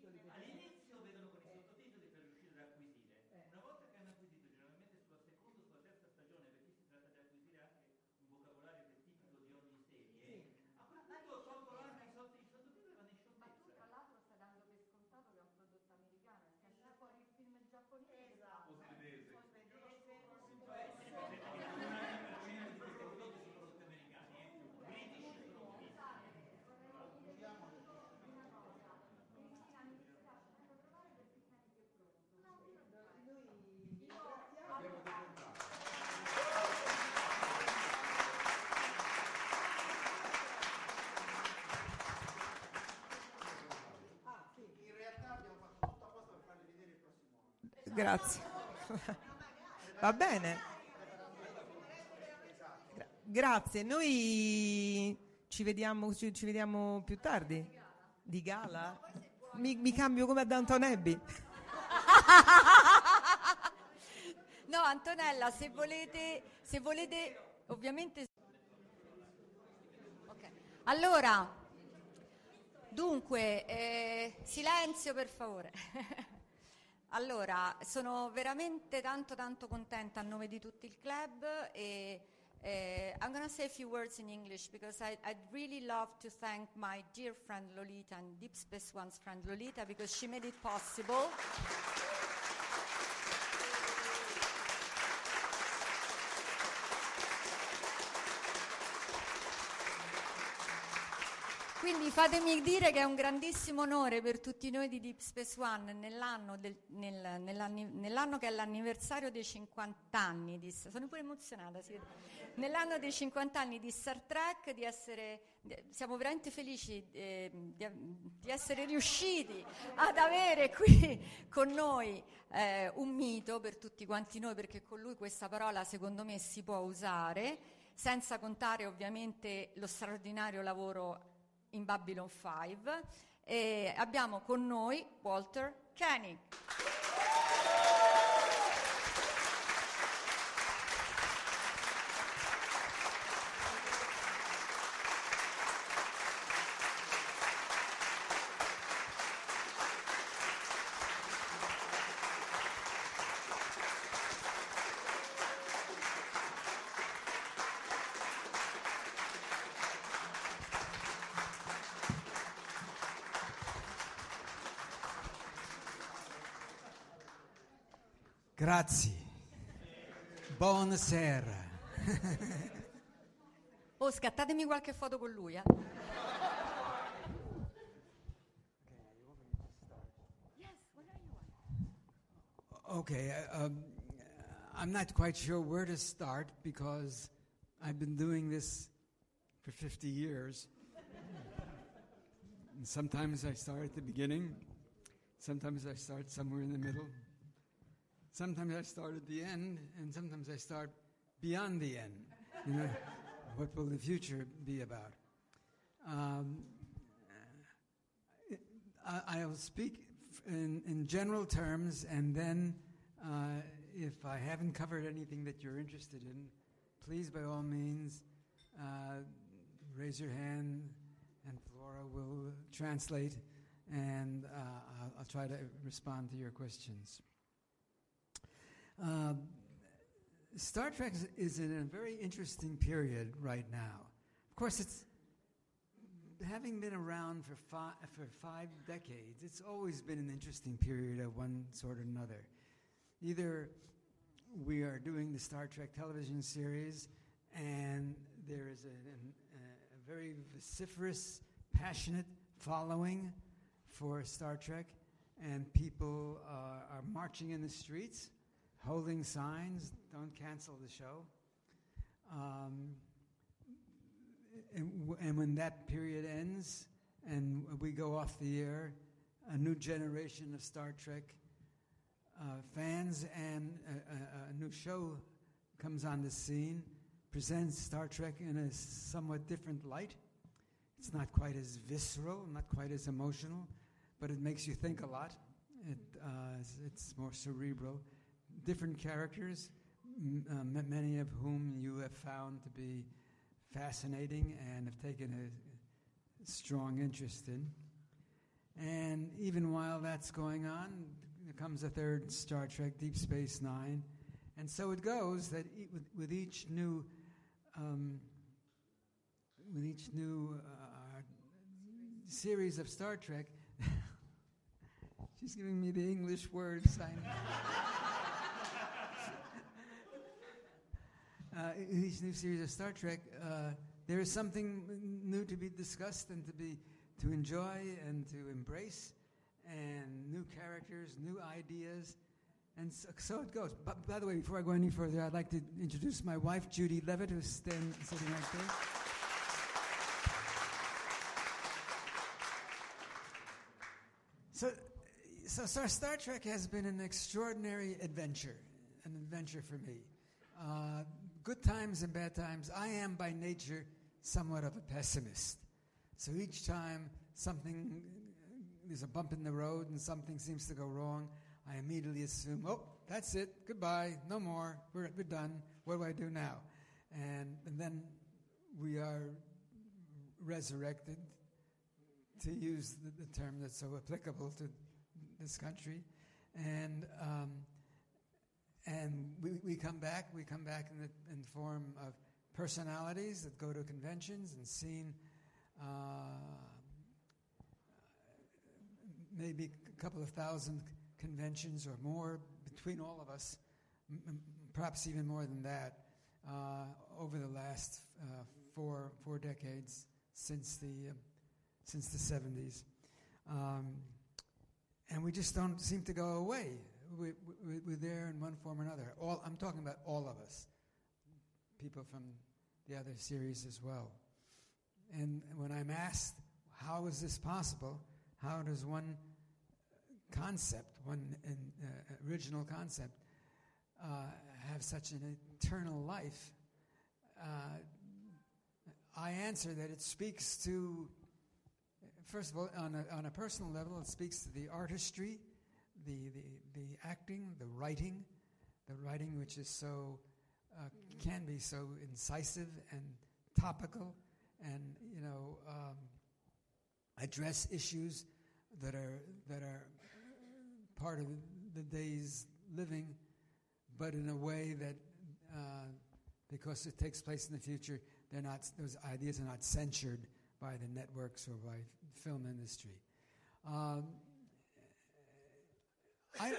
vedono i Grazie. Va bene. Gra- grazie. Noi ci vediamo, ci, ci vediamo più tardi. Di gala? Mi, mi cambio come ad Antonelli. No, Antonella, se volete, se volete, ovviamente. Ok. Allora, dunque, eh, silenzio per favore. allora, sono veramente tanto tanto contenta a nome di tutto il club e eh, I'm going to say a few words in English because I, I'd really love to thank my dear friend Lolita and Deep Space One's friend Lolita because she made it possible. Quindi fatemi dire che è un grandissimo onore per tutti noi di Deep Space One nell'anno, del- nel- nell'anni- nell'anno che è l'anniversario dei 50 anni di, sono pure emozionata, vede. nell'anno dei 50 anni di Star Trek, di essere, di- siamo veramente felici eh, di, di essere riusciti ad avere qui con noi eh, un mito per tutti quanti noi, perché con lui questa parola secondo me si può usare, senza contare ovviamente lo straordinario lavoro in Babylon 5 e abbiamo con noi Walter Koenig. Grazie. Buonasera. Oh, scattatemi qualche foto con lui, eh. Yes, whenever you want. Okay, uh, um, I'm not quite sure where to start because I've been doing this for 50 years. and sometimes I start at the beginning, sometimes I start somewhere in the middle, sometimes I start at the end, and sometimes I start beyond the end. You know, what will the future be about? Um, I, I'll speak in, in general terms, and then uh, if I haven't covered anything that you're interested in, please, by all means, uh, raise your hand, and Flora will translate, and uh, I'll, I'll try to respond to your questions. Uh, Star Trek is- in a very interesting period right now. Of course, it's having been around for five, for five decades, it's always been an interesting period of one sort or another. Either we are doing the Star Trek television series, and there is a, a, a very vociferous, passionate following for Star Trek, and people are marching in the streets, holding signs, don't cancel the show. Um, and, and when that period ends and we go off the air, a new generation of Star Trek uh, fans, and a, a, a new show comes on the scene, presents Star Trek in a somewhat different light. It's not quite as visceral, not quite as emotional, but it makes you think a lot. It, uh, it's, it's more cerebral. Different characters, m- uh, many of whom you have found to be fascinating and have taken a strong interest in. And even while that's going on, there comes a third Star Trek, Deep Space Nine. And so it goes that e- with, with each new, um, with each new uh, series of Star Trek, she's giving me the English words. Uh, in each new series of Star Trek, uh, there is something new to be discussed and to be to enjoy and to embrace, and new characters, new ideas, and so, so it goes. But by the way, before I go any further, I'd like to introduce my wife, Judy Levitt, who's sitting right there. So, so, so Star Trek has been an extraordinary adventure, an adventure for me. Uh, good times and bad times. I am by nature somewhat of a pessimist. So each time something, there's a bump in the road and something seems to go wrong, I immediately assume, oh, that's it, goodbye, no more, we're, we're done, what do I do now? And, and then we are resurrected, to use the, the term that's so applicable to this country. And, um, and we, we come back, we come back in the in the form of personalities that go to conventions and seen uh, maybe a couple of thousand conventions or more between all of us, m- perhaps even more than that, uh, over the last uh, four four decades since the uh, since the 70s, um, and we just don't seem to go away. We, we, we're there in one form or another. All I'm talking about all of us, people from the other series as well. And when I'm asked, how is this possible? How does one concept, one in, uh, original concept, uh, have such an eternal life? Uh, I answer that it speaks to, first of all, on a, on a personal level, it speaks to the artistry, the, the, the acting, the writing, the writing which is so, uh, can be so incisive and topical and, you know, um, address issues that are, that are part of the day's living, but in a way that, uh, because it takes place in the future, they're not, those ideas are not censured by the networks or by film industry. Um, I,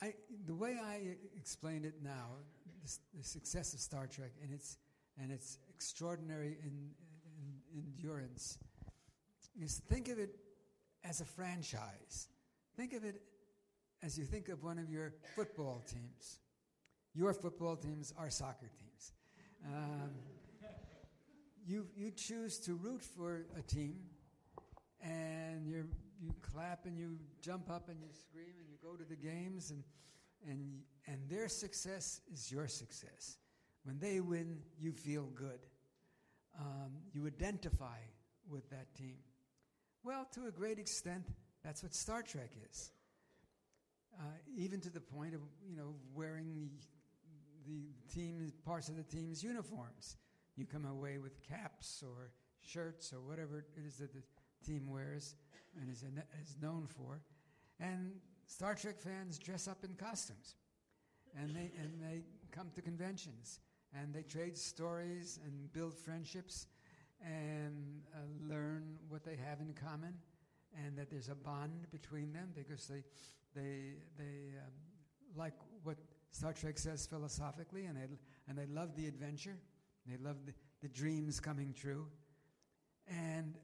I, the way I explain it now, the, the, success of Star Trek and its, and its extraordinary in, in, endurance, is think of it as a franchise. Think of it as you think of one of your football teams. Your football teams are soccer teams. Um, you, you choose to root for a team, and you you clap and you jump up and you scream and you go to the games, and, and, and their success is your success. When they win, you feel good. Um, you identify with that team. Well, to a great extent, that's what Star Trek is. Uh, even to the point of you know wearing the, the team parts of the team's uniforms. You come away with caps or shirts or whatever it is that the team wears and is, is known for. And Star Trek fans dress up in costumes, and they and they come to conventions, and they trade stories and build friendships, and uh, learn what they have in common, and that there's a bond between them because they they they um, like what Star Trek says philosophically, and they and they love the adventure, they love the, the dreams coming true, and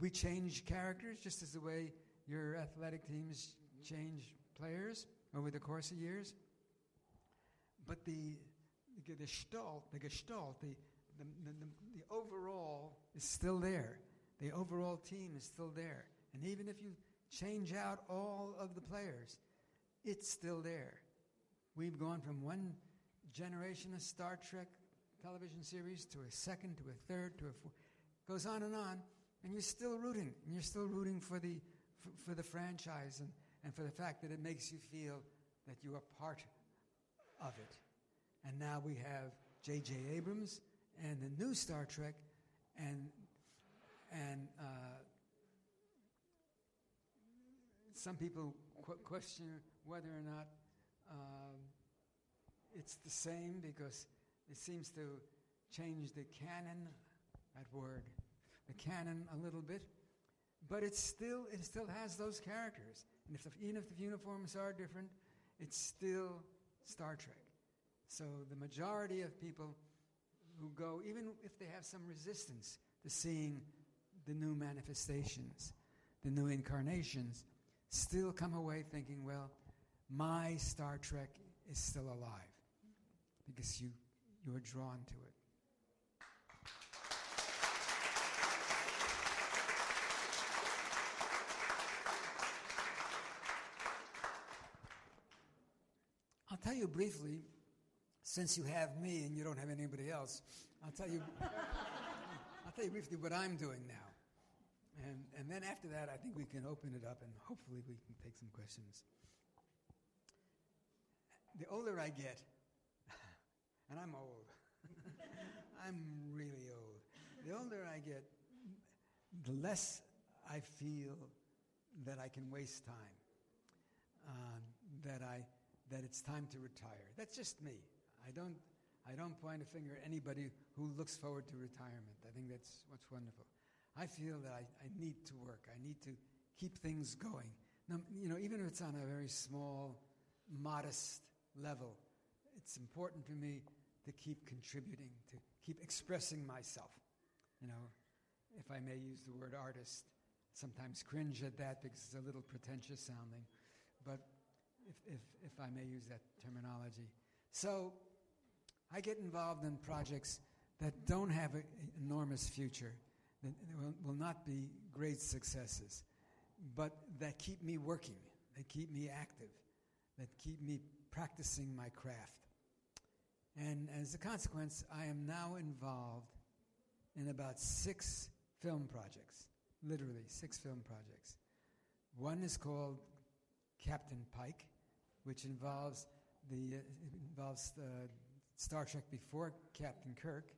we change characters just as the way your athletic teams change players over the course of years. But the, the gestalt, the the, the, the, the overall is still there. The overall team is still there. And even if you change out all of the players, it's still there. We've gone from one generation of Star Trek television series to a second, to a third, to a fourth. Goes on and on, and you're still rooting, and you're still rooting for the for, for the franchise and, and for the fact that it makes you feel that you are part of it. And now we have J.J. Abrams and the new Star Trek, and and uh, some people qu- question whether or not um, it's the same because it seems to change the canon, that word, the canon a little bit, but it's still it still has those characters. And if the, even if the uniforms are different, it's still Star Trek. So the majority of people who go, even if they have some resistance to seeing the new manifestations, the new incarnations, still come away thinking, well, my Star Trek is still alive because you, you are drawn to it. I'll tell you briefly, since you have me and you don't have anybody else, I'll tell you, I'll tell you briefly what I'm doing now. And, and then after that, I think we can open it up and hopefully we can take some questions. The older I get, and I'm old, I'm really old. The older I get, the less I feel that I can waste time, um, that, I, that it's time to retire. That's just me. I don't, I don't point a finger at anybody who looks forward to retirement. I think that's what's wonderful. I feel that I, I need to work. I need to keep things going. Now, you know, even if it's on a very small, modest level, it's important for me to keep contributing, to keep expressing myself. You know, if I may use the word artist, sometimes cringe at that because it's a little pretentious sounding, but if, if, if I may use that terminology. So I get involved in projects that don't have an enormous future, that will, will not be great successes, but that keep me working, that keep me active, that keep me practicing my craft. And as a consequence, I am now involved in about six film projects, literally six film projects. One is called Captain Pike, which involves the uh, involves the Star Trek before Captain Kirk,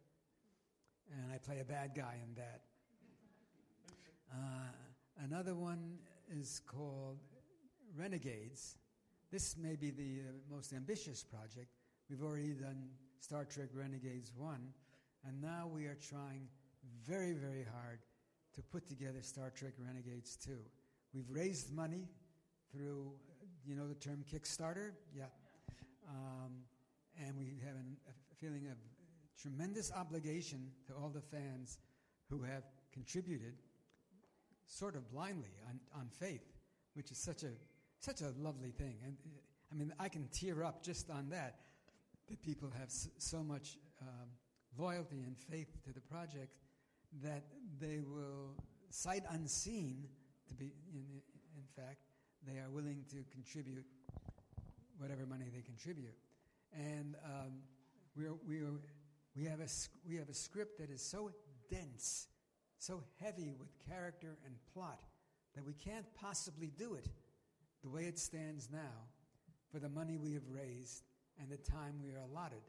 and I play a bad guy in that. Uh, another one is called Renegades. This may be the uh, most ambitious project. We've already done Star Trek Renegades 1, and now we are trying very, very hard to put together Star Trek Renegades 2. We've raised money through, you know the term Kickstarter? Yeah. Um, and we have an, a feeling of tremendous obligation to all the fans who have contributed sort of blindly on, on faith, which is such a, such a lovely thing. And I mean, I can tear up just on that, that people have so much um, loyalty and faith to the project that they will, sight unseen, to be, in, in fact, they are willing to contribute whatever money they contribute. And um, we're, we're, we, have a, we have a script that is so dense, so heavy with character and plot, that we can't possibly do it the way it stands now for the money we have raised and the time we are allotted,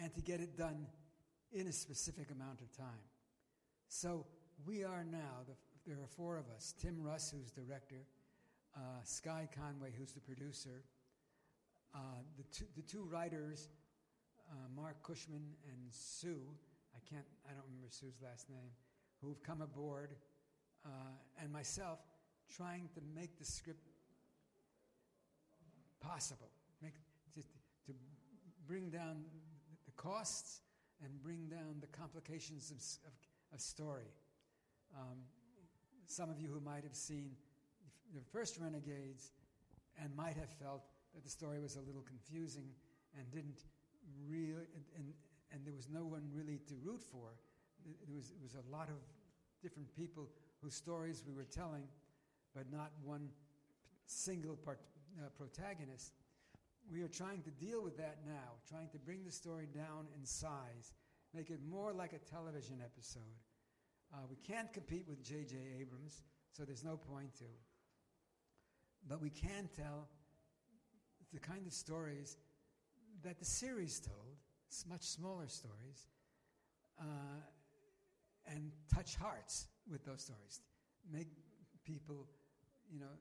and to get it done in a specific amount of time. So we are now, the, there are four of us Tim Russ, who's director, uh, Sky Conway, who's the producer, uh, the, two, the two writers, uh, Mark Cushman and Sue, I can't, I don't remember Sue's last name, who've come aboard, uh, and myself, trying to make the script possible, make, to, to bring down the costs and bring down the complications of, of, of story. Um, some of you who might have seen the first Renegades and might have felt that the story was a little confusing and didn't really, and, and, and there was no one really to root for. There was, it was a lot of different people whose stories we were telling, but not one single part, uh, protagonist. We are trying to deal with that now, trying to bring the story down in size, make it more like a television episode. Uh, we can't compete with J.J. Abrams, so there's no point to. But we can tell the kind of stories that the series told, much smaller stories, uh, and touch hearts with those stories. Make people, you know,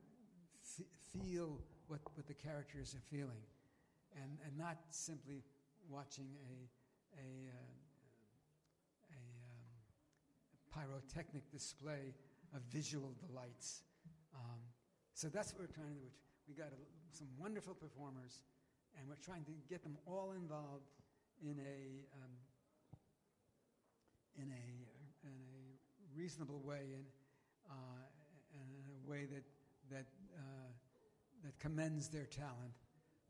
f- feel what, what the characters are feeling, and, and not simply watching a, a, uh, a um, pyrotechnic display of visual delights. Um, so that's what we're trying to do. We got a, some wonderful performers, and we're trying to get them all involved in a um, in a in a reasonable way, uh, in a way that that uh, that commends their talent,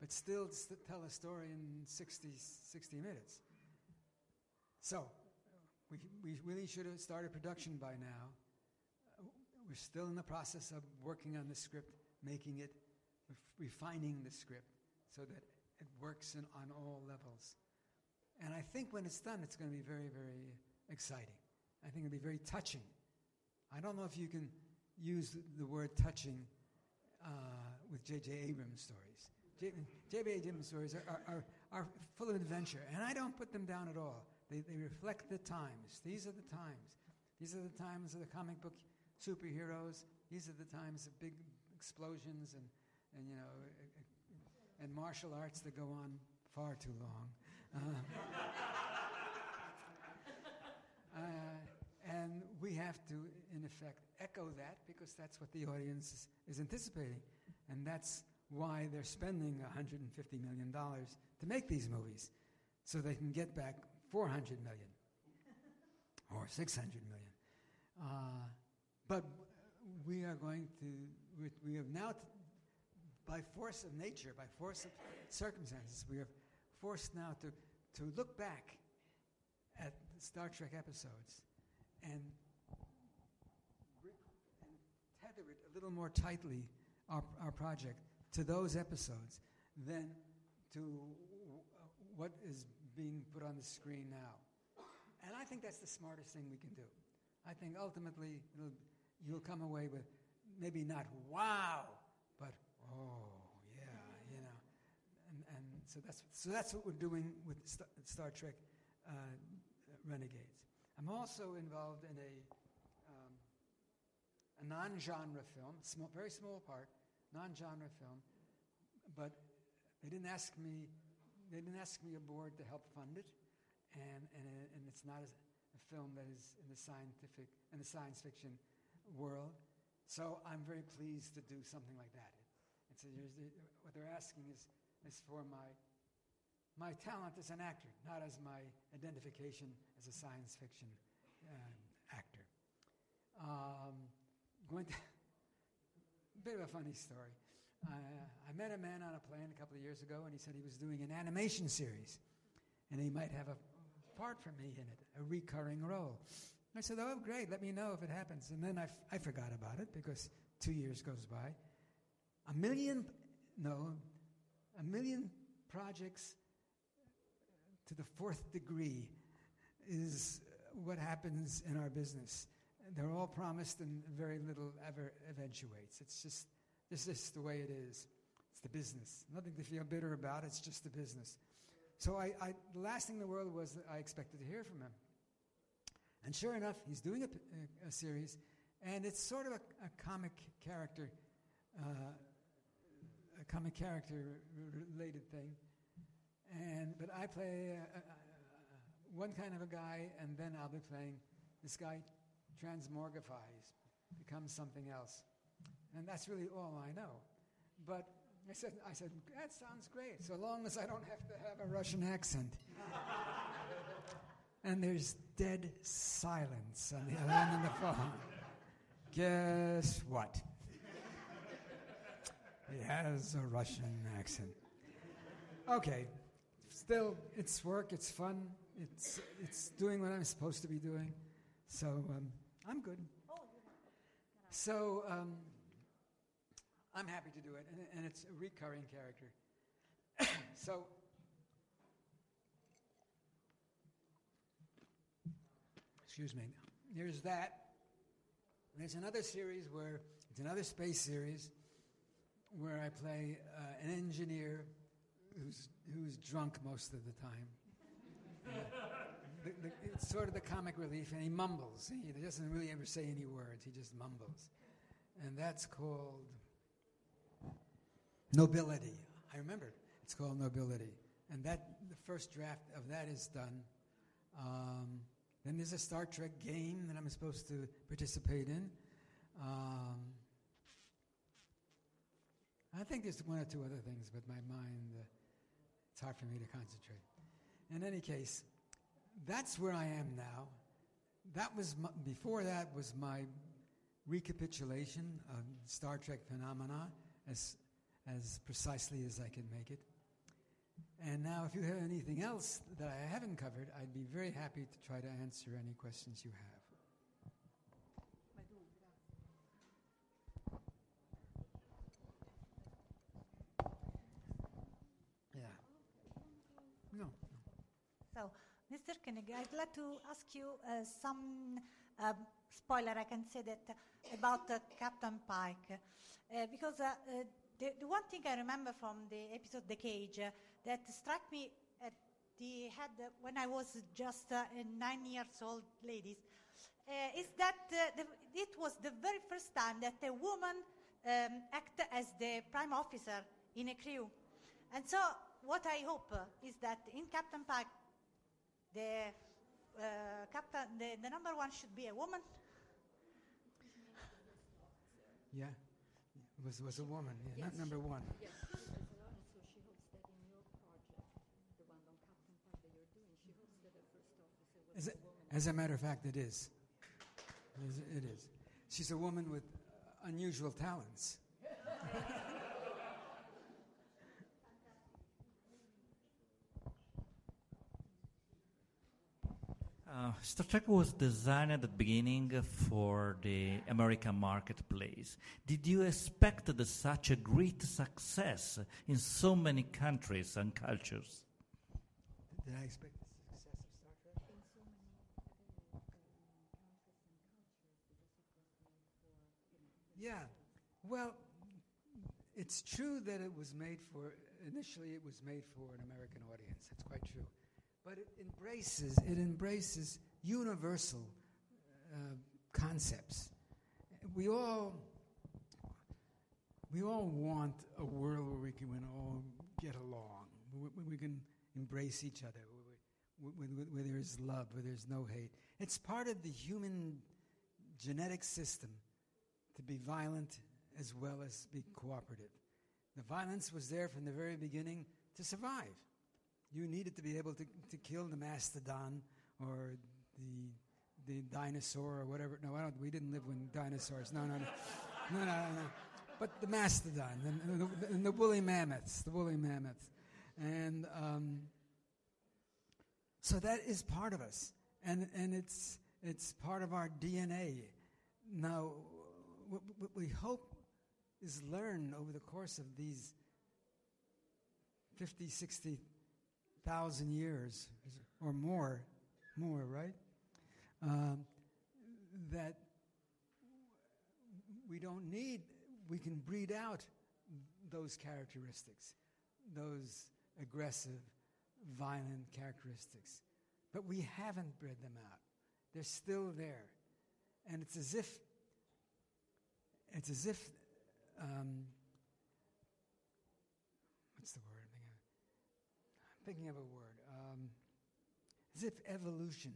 but still s- tell a story in 60, 60 minutes. So, we, we really should have started production by now. We're still in the process of working on the script, making it, refining the script so that it works in, on all levels. And I think when it's done, it's going to be very, very exciting. I think it'll be very touching. I don't know if you can use the, word touching uh, with J.J. Abrams stories. J- J.J. Abrams stories are, are, are, are full of adventure, and I don't put them down at all. They, they reflect the times. These are the times. These are the times of the comic book superheroes. These are the times of big explosions and, and you know, and martial arts that go on far too long. Uh, uh, and we have to, in effect, echo that because that's what the audience is, is anticipating. And that's why they're spending $150 million to make these movies, so they can get back 400 million or 600 million. Uh, but we are going to, we, we have now, t- by force of nature, by force of circumstances, we are forced now to, to look back at Star Trek episodes and, tether it a little more tightly, our, our project, to those episodes than to w- what is being put on the screen now. And I think that's the smartest thing we can do. I think ultimately it'll, you'll come away with maybe not wow, but oh yeah, you know. And, and so that's so that's what we're doing with Star, Trek uh, Renegades. I'm also involved in a um, a non-genre film, small, very small part, non-genre film, but they didn't ask me. They didn't ask me aboard to help fund it, and and, and it's not a, a film that is in the scientific in the science fiction world. So I'm very pleased to do something like that. It's a, the- what they're asking is is for my my talent as an actor, not as my identification as a science fiction uh, actor. Um, going to bit of a funny story. Uh, I met a man on a plane a couple of years ago, and he said he was doing an animation series, and he might have a part for me in it, a recurring role. I said, "Oh, great! Let me know if it happens." And then I, f- I forgot about it because two years goes by. A million, no, a million projects uh, to the fourth degree is uh, what happens in our business. They're all promised and very little ever eventuates. It's just, this is the way it is. It's the business. Nothing to feel bitter about. It's just the business. So I, I, the last thing in the world was that I expected to hear from him. And sure enough, he's doing a series, and it's sort of a, a comic character, uh, a comic character related thing. And but I play uh, uh, uh, one kind of a guy, and then I'll be playing this guy transmorgifies, becomes something else, and that's really all I know. But I said, I said that sounds great, so long as I don't have to have a Russian accent. and there's dead silence on the other end of the phone. Guess what? He has a Russian accent. Okay, still, it's work, it's fun, it's, it's doing what I'm supposed to be doing. So um, I'm good. So um, I'm happy to do it, and, and it's a recurring character. so, excuse me. There's that. There's another series where it's another space series where I play uh, an engineer who's who's drunk most of the time. The, the, it's sort of the comic relief, and he mumbles. He doesn't really ever say any words. He just mumbles, and that's called nobility. I remember it's called nobility, and that the first draft of that is done. Um, then there's a Star Trek game that I'm supposed to participate in. Um, I think there's one or two other things, but my mind, uh, it's hard for me to concentrate. In any case, that's where I am now. That was my, before that was my recapitulation of Star Trek phenomena as as precisely as I can make it. And now, if you have anything else that I haven't covered, I'd be very happy to try to answer any questions you have. Yeah. No. So, Mr. Koenig, I'd like to ask you uh, some uh, spoiler, I can say that, about uh, Captain Pike. Uh, because uh, uh, the, the, one thing I remember from the episode The Cage that struck me at the head when I was just a nine years old ladies is that the, it was the very first time that a woman um, acted as the prime officer in a crew. And so what I hope uh, is that in Captain Pike, the uh, captain, the, the, number one should be a woman. Yeah, it was was a woman. Yeah, yes. not number one. Yes. As a, matter of fact, it is. It is. She's a woman with unusual talents. Uh, Star Trek was designed at the beginning for the American marketplace. Did you expect the, such a great success in so many countries and cultures? Did I expect the success of Star Trek? Yeah. Well, it's true that it was made for, initially, it was made for an American audience. That's quite true but it embraces it embraces universal uh, concepts. We all we all want a world where we can all get along, where we can embrace each other, where, where, where there is love, where there's no hate. It's part of the human genetic system to be violent as well as be cooperative. The violence was there from the very beginning to survive. You needed to be able to, to kill the mastodon or the the dinosaur or whatever. No, I don't. We didn't live with dinosaurs. No, no, no, no, no, no. But the mastodon and, the, and the woolly mammoths, the woolly mammoths, and um, so that is part of us, and and it's it's part of our DNA. Now, what, we hope is learned over the course of these 50, 60 thousand years or more, more, right? Um, that we don't need, we can breed out those characteristics, those aggressive, violent characteristics. But we haven't bred them out. They're still there. And it's as if, it's as if, um, what's the word? I'm thinking I'm thinking of a word. Um, as if evolution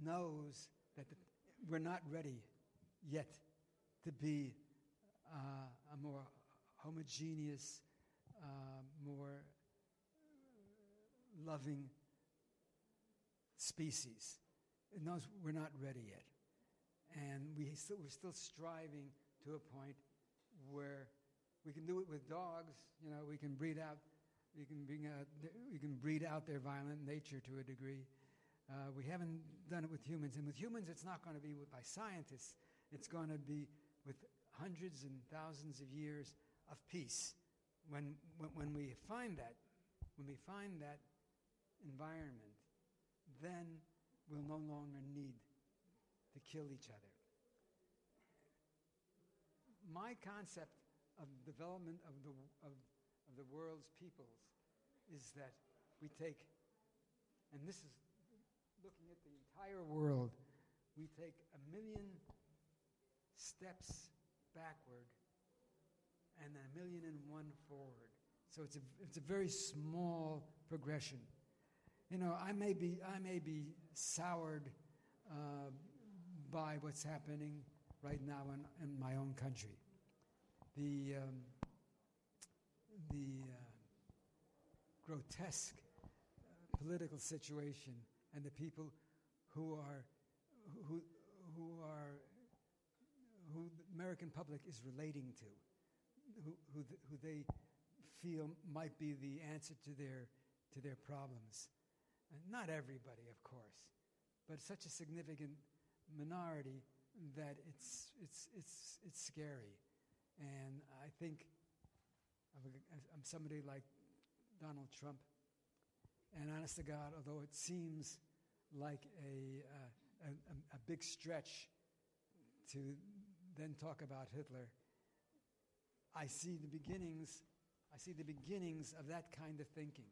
knows that the, we're not ready yet to be uh, a more homogeneous, uh, more loving species. It knows we're not ready yet. And we still, we're still striving to a point where we can do it with dogs. You know, we can breed out you can, bring out, you can breed out their violent nature to a degree. Uh, we haven't done it with humans. And with humans, it's not going to be with, by scientists, it's going to be with hundreds and thousands of years of peace. When, when, when we find that, when we find that environment, then we'll no longer need to kill each other. My concept of development of the, of, of the world's peoples is that we take, and this is looking at the entire world, we take a million steps backward and a million and one forward. So it's a, it's a very small progression. You know, I may be, I may be soured uh, by what's happening right now in, in my own country. The, um, the uh, grotesque uh, political situation and the people who are, who, who are, who the American public is relating to, who, who, who they feel might be the answer to their, to their problems. And not everybody, of course, but such a significant minority that it's, it's, it's, it's scary. And I think I'm somebody like Donald Trump. And honest to God, although it seems like a, uh, a, a big stretch to then talk about Hitler, I see the beginnings, I see the beginnings of that kind of thinking.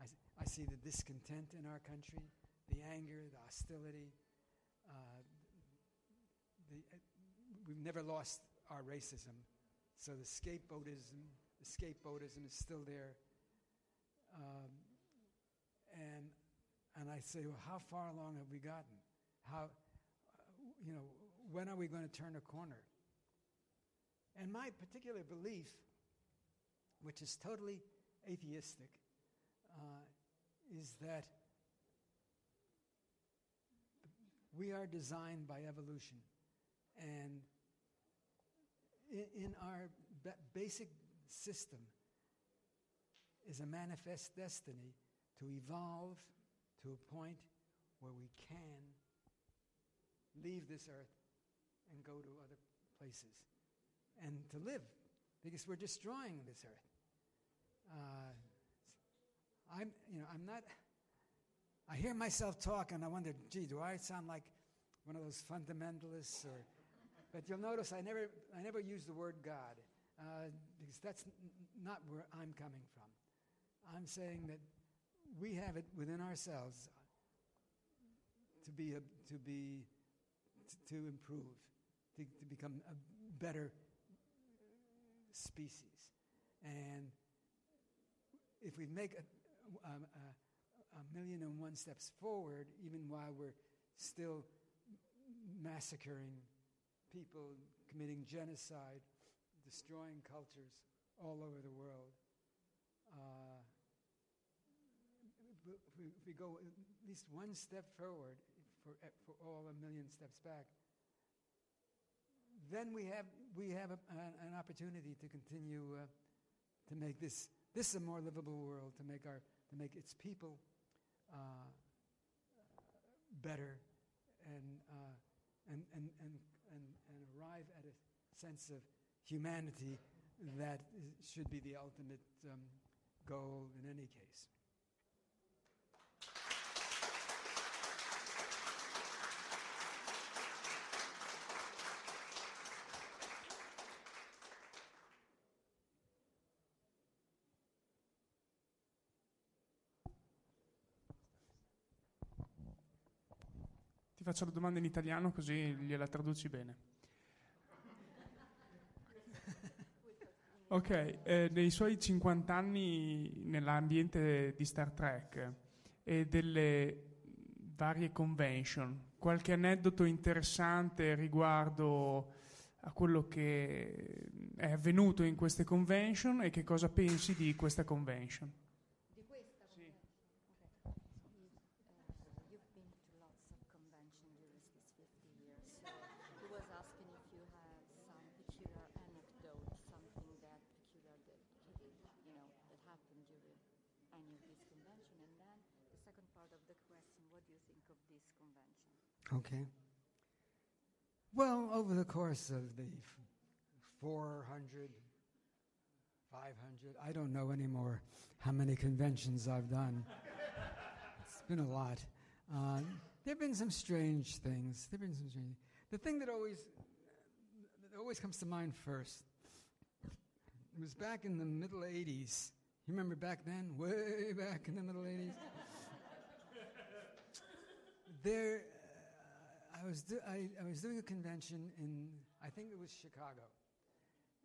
I, I see the discontent in our country, the anger, the hostility. Uh, the, uh, we've never lost our racism, so the scapegoatism, the scapegoatism is still there. Um, and and I say, well, how far along have we gotten? How, uh, you know, when are we going to turn a corner? And my particular belief, which is totally atheistic, uh, is that we are designed by evolution. And in, in our ba- basic system is a manifest destiny to evolve to a point where we can leave this earth and go to other places and to live because we're destroying this earth. Uh, I'm, you know, I'm not. I hear myself talk and I wonder, gee, do I sound like one of those fundamentalists? Or, but you'll notice I never, I never use the word God uh, because that's n- not where I'm coming from. I'm saying that we have it within ourselves to be a, to be t- to improve, to, to become a better species, and if we make a, a, a million and one steps forward, even while we're still massacring people, committing genocide, destroying cultures all over the world. Uh, if we, if we go at least one step forward for, for all a million steps back, then we have, we have a, an, an opportunity to continue uh, to make this, this a more livable world, to make, our, to make its people uh, better and, uh, and, and, and, and, and arrive at a sense of humanity that should be the ultimate um, goal in any case. Ti faccio la domanda in italiano così gliela traduci bene. Ok, eh, nei suoi 50 anni nell'ambiente di Star Trek e delle varie convention, qualche aneddoto interessante riguardo a quello che è avvenuto in queste convention e che cosa pensi di questa convention? Well, over the course of the f- 400, 500. I don't know anymore how many conventions I've done. it's been a lot. Uh, there have been some strange things. There have been some strange. The thing that always that always comes to mind first it was back in the middle 80s. You remember back then, way back in the middle 80s. there, I was do- I, I was doing a convention in I think it was Chicago,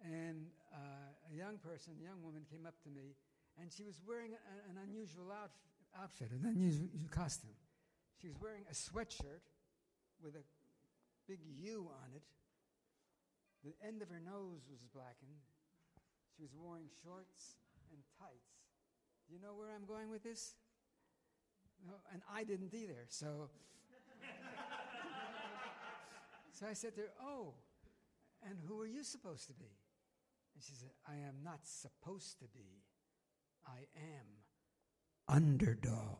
and uh, a young person, a young woman, came up to me, and she was wearing a, an unusual outf- outfit, an unusual costume. She was wearing a sweatshirt with a big U on it. The end of her nose was blackened. She was wearing shorts and tights. Do you know where I'm going with this? No, and I didn't either. So, so I said to her, "Oh, and who are you supposed to be?" And she said, "I am not supposed to be. I am underdog."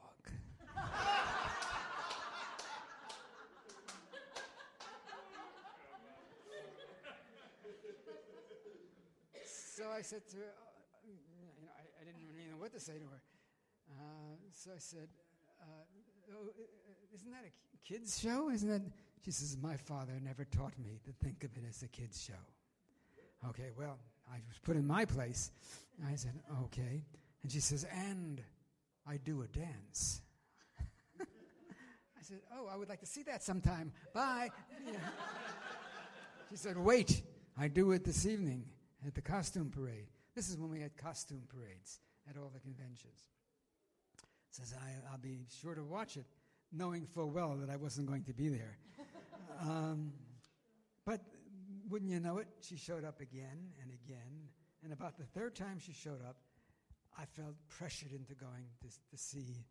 so I said to her, uh, you know, I, I, didn't really know what to say to her. Uh, so I said, uh, oh, isn't that a kids show? Isn't that? She says, my father never taught me to think of it as a kids show. Okay, well, I was put in my place. I said, okay. And she says, and I do a dance. I said, oh, I would like to see that sometime. Bye. she said, wait, I do it this evening at the costume parade. This is when we had costume parades at all the conventions. Says, I, will be sure to watch it, knowing full well that I wasn't going to be there. Um, but wouldn't you know it, she showed up again and again. And about the third time she showed up, I felt pressured into going to, to see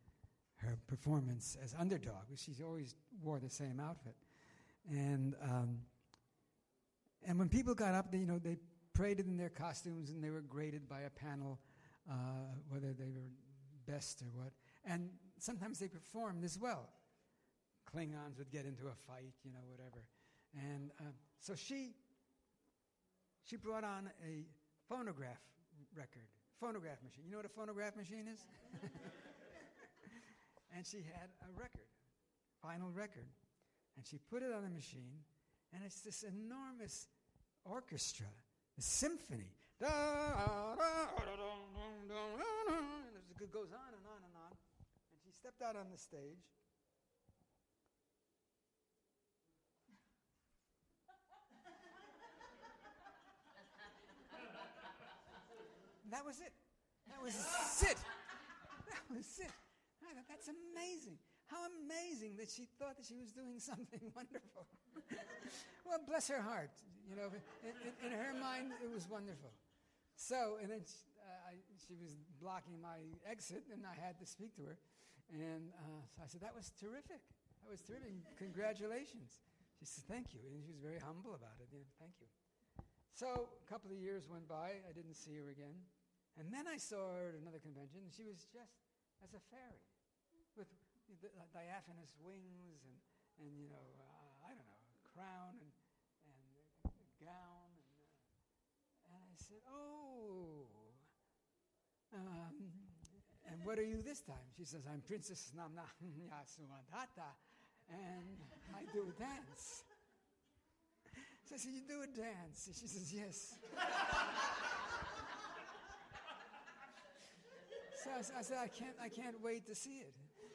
her performance as underdog. She always wore the same outfit. And, um, and when people got up, they, you know, they paraded in their costumes and they were graded by a panel, uh, whether they were best or what. And sometimes they performed as well. Klingons would get into a fight, you know, whatever. And uh, so she, she brought on a phonograph record, phonograph machine. You know what a phonograph machine is? and she had a record, vinyl record. And she put it on the machine, and it's this enormous orchestra a symphony. And it goes on and on and on. And she stepped out on the stage. That was it. That was it. That was it. I thought, that's amazing. How amazing that she thought that she was doing something wonderful. well, bless her heart. You know, in, in, in, her mind, it was wonderful. So, and then she, uh, I, she was blocking my exit, and I had to speak to her. And uh, so I said, That was terrific. That was terrific. Congratulations. She said, Thank you. And she was very humble about it. Know, Thank you. So, a couple of years went by. I didn't see her again. And then I saw her at another convention, and she was just as a fairy with uh, diaphanous wings and, and you know, uh, I don't know, crown and gown. And, uh, and I said, Oh, um, and what are you this time? She says, I'm Princess Namna Yasuadata, and I do a dance. So I said, You do a dance? She says, Yes. so I, I said, I can't, I can't wait to see it.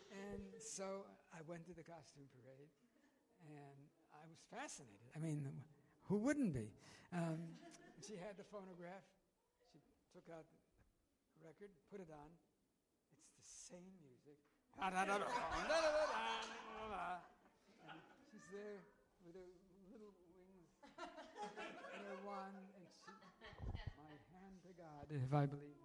And so I went to the costume parade, and I was fascinated. I mean, who wouldn't be? Um, she had the phonograph. She took out the record, put it on. It's the same music. and she's there with her little wings and her wand, and she, my hand to God, if I believe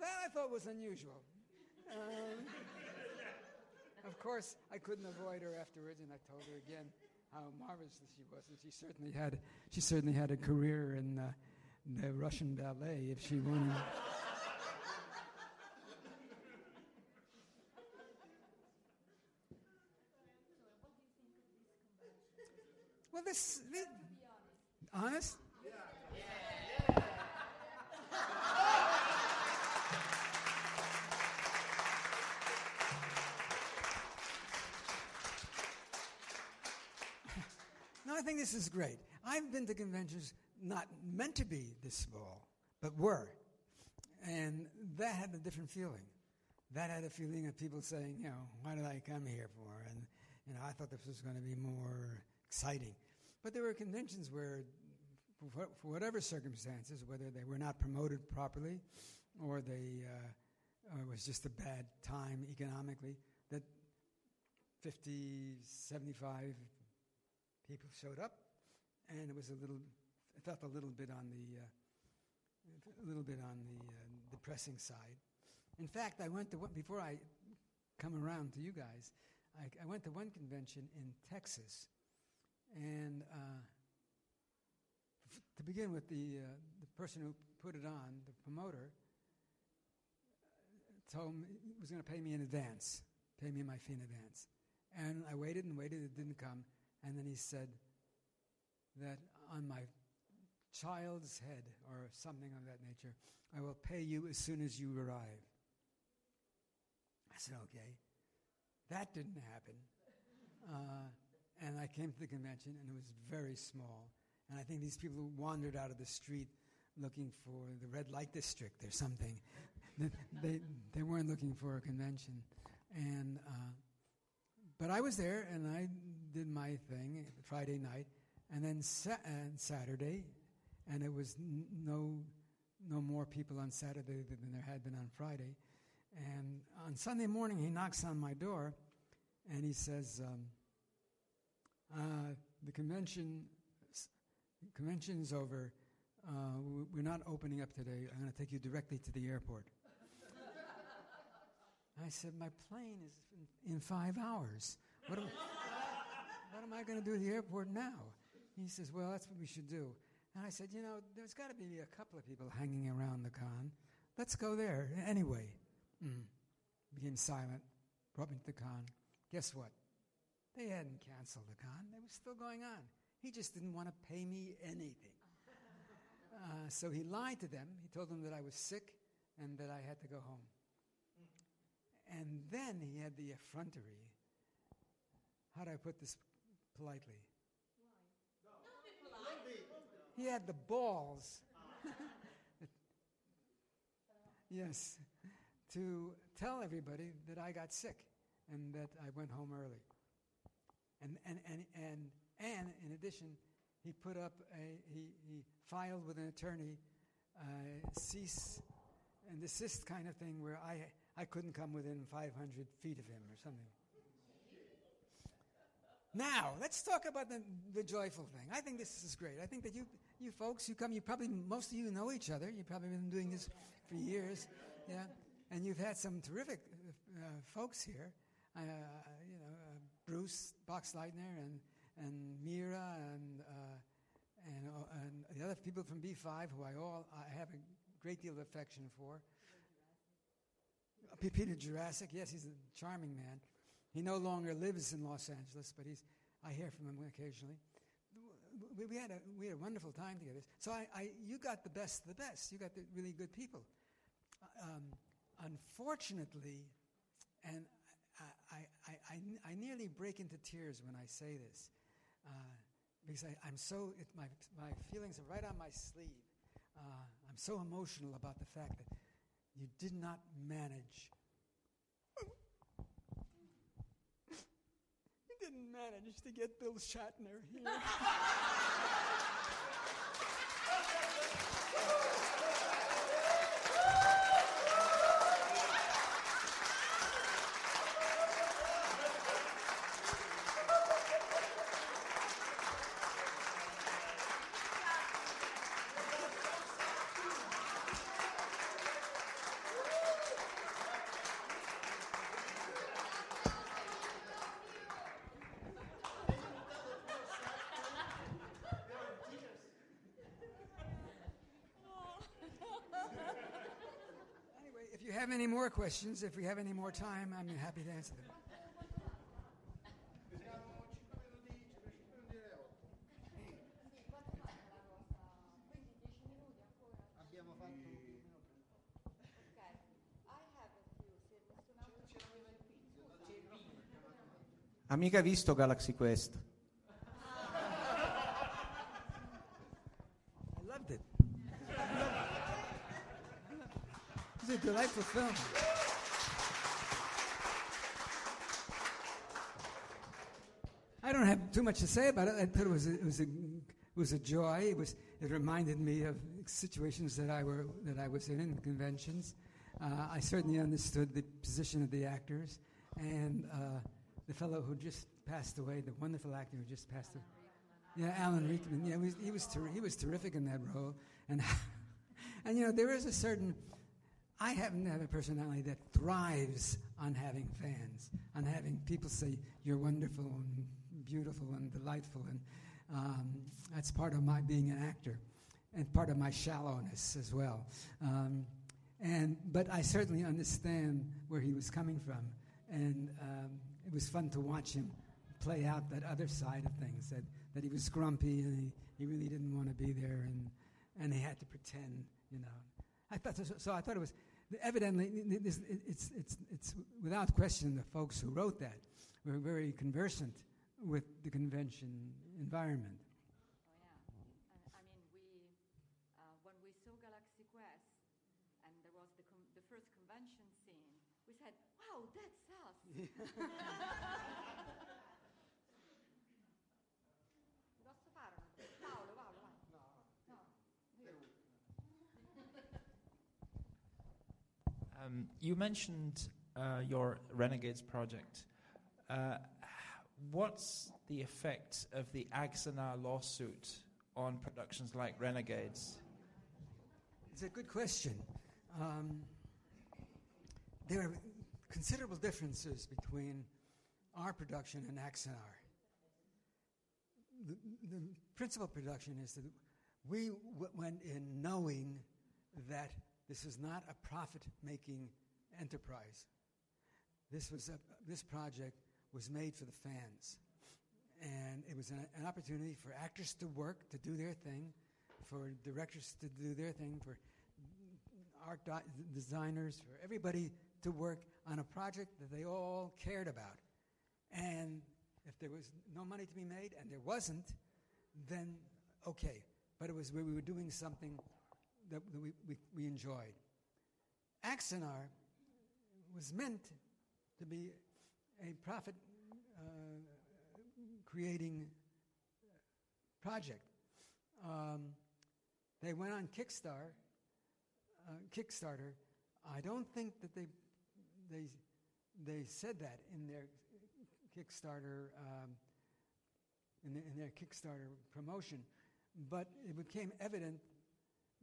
that I thought was unusual. Um, of course, I couldn't avoid her afterwards, and I told her again how marvelous she was, and she certainly had she certainly had a career in uh, the Russian ballet if she wanted. well, this, this honest. I think this is great. I've been to conventions not meant to be this small, but were. And that had a different feeling. That had a feeling of people saying, you know, what did I come here for? And, you know, I thought this was going to be more exciting. But there were conventions where, for, whatever circumstances, whether they were not promoted properly or they uh, or it was just a bad time economically, that 50, 75 people showed up, and it was a little, it felt a little bit on the, uh, a little bit on the uh, depressing side. In fact, I went to one, before I come around to you guys, I, I went to one convention in Texas, and uh, f- to begin with, the uh, the person who put it on, the promoter, told me was going to pay me in advance, pay me my fee in advance, and I waited and waited, it didn't come. And then he said that on my child's head or something of that nature, I will pay you as soon as you arrive. I said, okay. That didn't happen. Uh, and I came to the convention, and it was very small. And I think these people wandered out of the street looking for the red light district or something. they, they, weren't looking for a convention. And uh, but I was there and I did my thing Friday night, and then sa- and Saturday, and it was n- no no more people on Saturday than there had been on Friday. And on Sunday morning, he knocks on my door, and he says, um, uh, "The convention convention's over. Uh, we're not opening up today. I'm going to take you directly to the airport." I said, My plane is in, five hours. What what am I going to do at the airport now? He says, Well, that's what we should do. And I said, You know, there's got to be a couple of people hanging around the con. Let's go there. Anyway, mm. became silent, brought me to the con. Guess what? They hadn't canceled the con, they were still going on. He just didn't want to pay me anything. Uh, so he lied to them. He told them that I was sick and that I had to go home. And then he had the effrontery. How do I put this politely? He had the balls. yes, to tell everybody that I got sick and that I went home early. And, and, and, and, and in addition, he put up a, he, he filed with an attorney uh, cease and desist kind of thing where I, I couldn't come within 500 feet of him or something. Now, let's talk about the, the joyful thing. I think this is great. I think that you, you folks, you come, you probably, most of you know each other. You've probably been doing this for years. Yeah. And you've had some terrific uh, folks here. Uh, you know, uh, Bruce Boxleitner and, and Mira and, uh, and, uh, and the other people from B5 who I all I have a great deal of affection for. Peter Jurasik, yes, he's a charming man. He no longer lives in Los Angeles, but he's, I hear from him occasionally. We, we, had, a, we had a wonderful time together. So I, I, you got the best of the best. You got the really good people. Um, unfortunately, and I, I, I, I, nearly break into tears when I say this, uh, because I, am so, it, my, my feelings are right on my sleeve. Uh, I'm so emotional about the fact that you did not manage. Didn't manage to get Bill Shatner here. have any more questions, if we have any more time, I'm happy to answer them. Amica visto Galaxy Quest? Film. I don't have too much to say about it. I thought it was a, it was a, it was a joy. It was it reminded me of situations that I were that I was in in conventions. Uh, I certainly understood the position of the actors and uh, the fellow who just passed away, the wonderful actor who just passed away. Yeah, Alan Rickman. Yeah, he was he was, ter- he was terrific in that role, and and you know there is a certain. I happen to have a personality that thrives on having fans, on having people say you're wonderful and beautiful and delightful, and um, that's part of my being an actor, and part of my shallowness as well. Um, and but I certainly understand where he was coming from, and um, it was fun to watch him play out that other side of things that, that he was grumpy and he, he really didn't want to be there and, and he had to pretend, you know. I thought so, so I thought it was evidently this, it's, it's, it's without question the folks who wrote that were very conversant with the convention environment. Oh, yeah. I mean, we, uh, when we saw Galaxy Quest and there was the, com- the first convention scene, we said, wow, that's us. Um, you mentioned uh, your Renegades project. Uh, what's the effect of the Axanar lawsuit on productions like Renegades? It's a good question. Um, there are considerable differences between our production and Axanar. The, the principal production is that we w- went in knowing that this is not a profit-making enterprise. This was a, this project was made for the fans, and it was an, an opportunity for actors to work, to do their thing, for directors to do their thing, for art designers, for everybody to work on a project that they all cared about. And if there was no money to be made, and there wasn't, then okay. But it was where we were doing something that we, we, we enjoyed. Axanar was meant to be a profit uh, creating project. Um, they went on Kickstarter. Uh, Kickstarter. I don't think that they they they said that in their Kickstarter um, in, the, in their Kickstarter promotion, but it became evident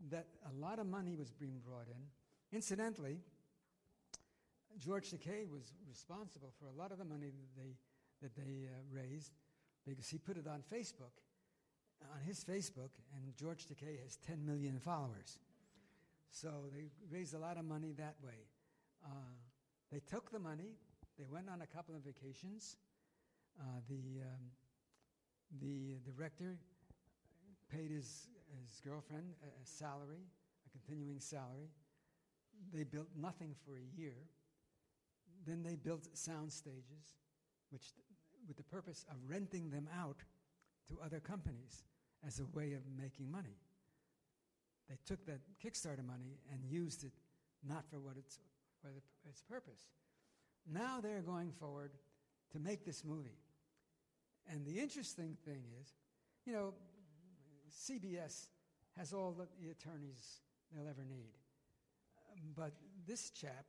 that a lot of money was being brought in. Incidentally, George Takei was responsible for a lot of the money that they that they uh, raised because he put it on Facebook, on his Facebook, and George Takei has 10 million followers. So they raised a lot of money that way. Uh, they took the money. They went on a couple of vacations. Uh, the um, the director paid his his girlfriend a, salary, a continuing salary. They built nothing for a year. Then they built sound stages, which, with the purpose of renting them out to other companies as a way of making money. They took that Kickstarter money and used it not for what it's for its purpose. Now they're going forward to make this movie. And the interesting thing is, you know, CBS has all the, attorneys they'll ever need. But this chap,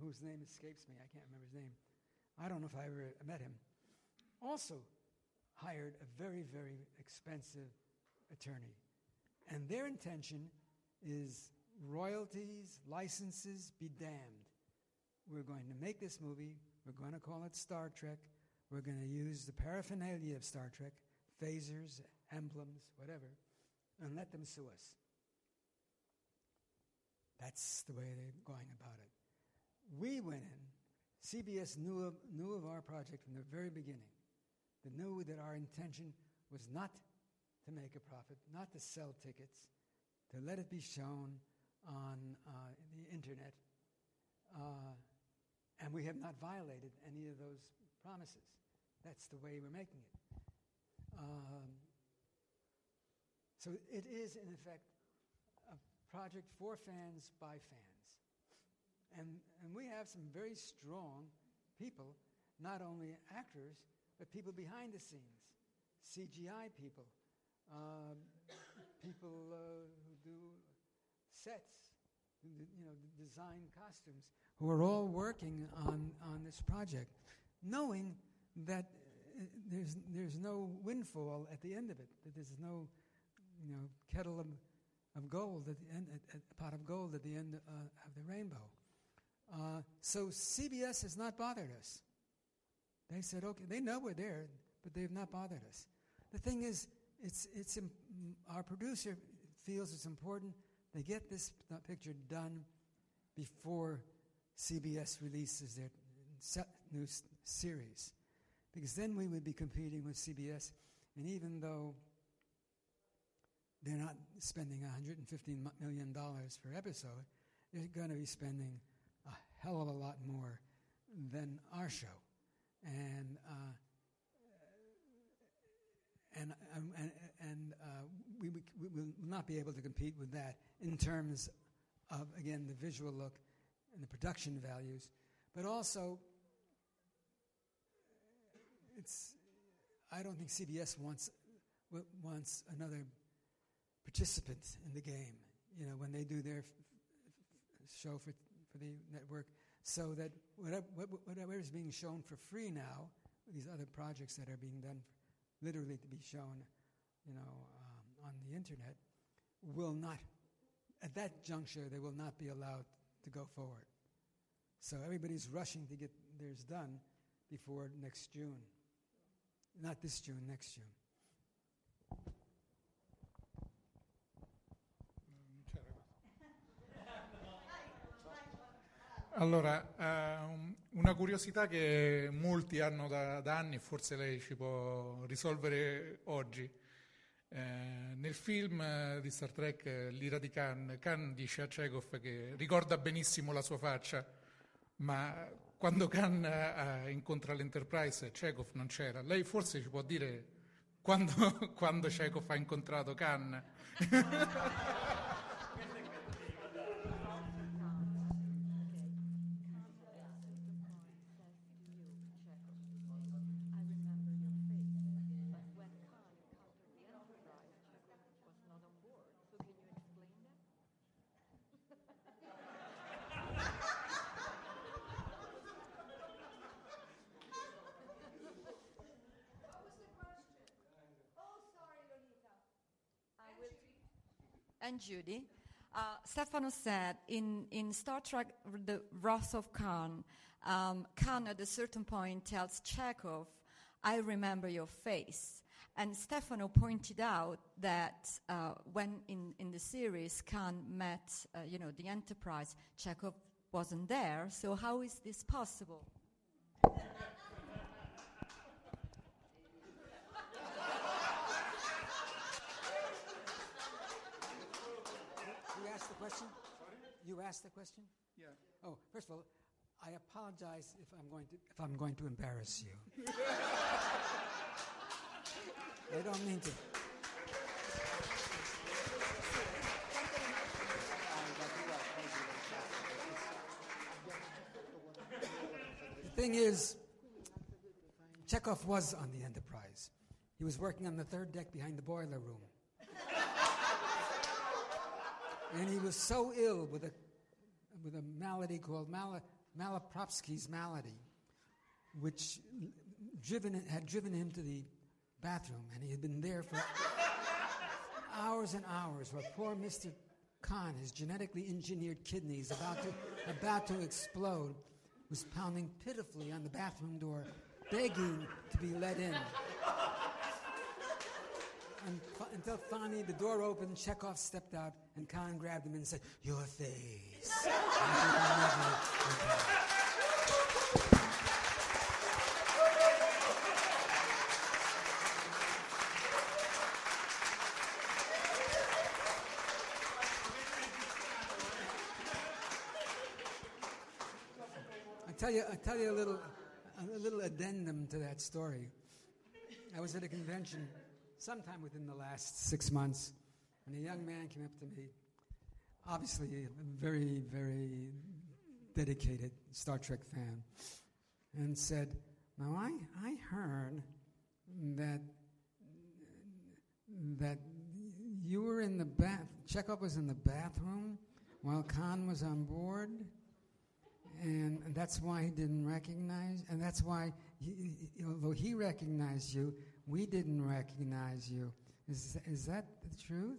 whose name escapes me, I can't remember his name, I don't know if I ever met him, also hired a very, very expensive attorney. And their intention is royalties, licenses, be damned. We're going to make this movie. We're going to call it Star Trek. We're going to use the paraphernalia of Star Trek, phasers, emblems, whatever, and let them sue us. That's the way they're going about it. We went in. CBS knew of, knew of our project from the very beginning. They knew that our intention was not to make a profit, not to sell tickets, to let it be shown on uh, the internet. Uh, and we have not violated any of those promises. that's the way we're making it. Um, so it is, in effect, a project for fans by fans. And, and we have some very strong people, not only actors, but people behind the scenes, CGI people, um, people uh, who do sets, you know, design costumes, who are all working on, on this project, knowing that uh, there's, there's no windfall at the end of it, that there's no you know, kettle of, of gold at the end, a, pot of gold at the end uh, of the rainbow. Uh, so CBS has not bothered us. They said, okay, they know we're there, but they've not bothered us. The thing is, it's, it's our producer feels it's important they get this picture done before CBS releases their new series. Because then we would be competing with CBS, and even though they're not spending $115 million per episode, they're going to be spending a hell of a lot more than our show. And, uh, and, um, and, and uh, we, we, we will not be able to compete with that in terms of, again, the visual look and the production values, but also it's, I don't think CBS wants, wants another participant in the game, you know, when they do their f- f- show for, for the network, so that whatever, whatever is being shown for free now, these other projects that are being done literally to be shown, you know, um, on the internet, will not, at that juncture, they will not be allowed to go forward. So everybody's rushing to get theirs done before next June. Not this June, next June. Allora, uh, una curiosità che molti hanno da, da, anni, forse lei ci può risolvere oggi. Eh, nel film di Star Trek L'ira di Khan, Khan dice a Chekhov che ricorda benissimo la sua faccia, ma quando Khan uh, incontra l'Enterprise Chekhov non c'era. Lei forse ci può dire quando, quando Chekhov ha incontrato Khan? Judy. Uh, Stefano said in, in Star Trek The Wrath of Khan, um, Khan at a certain point tells Chekov, I remember your face. And Stefano pointed out that uh, when in, in the series Khan met, uh, you know, the Enterprise, Chekov wasn't there. So how is this possible? You asked the question? You asked the question? Yeah. Oh, first of all, I apologize if I'm going to if I'm going to embarrass you. I don't mean to. The thing is, Chekov was on the Enterprise. He was working on the third deck behind the boiler room. And he was so ill with a, with a malady called Mal- Malapropsky's malady, which driven, had driven him to the bathroom, and he had been there for hours and hours, while poor Mr. Khan, his genetically engineered kidneys about to, about to explode, was pounding pitifully on the bathroom door, begging to be let in. Until finally the door opened, Chekov stepped out, and Khan grabbed him and said, Your face. I tell you, I tell you a little, a little addendum to that story. I was at a convention sometime within the last six months, and a young man came up to me, obviously a very, very dedicated Star Trek fan, and said, Now, I, I heard that, that you were in the bath, Chekov was in the bathroom while Khan was on board, and that's why he didn't recognize, and that's why, he- although he recognized you, we didn't recognize you. Is, is that the truth?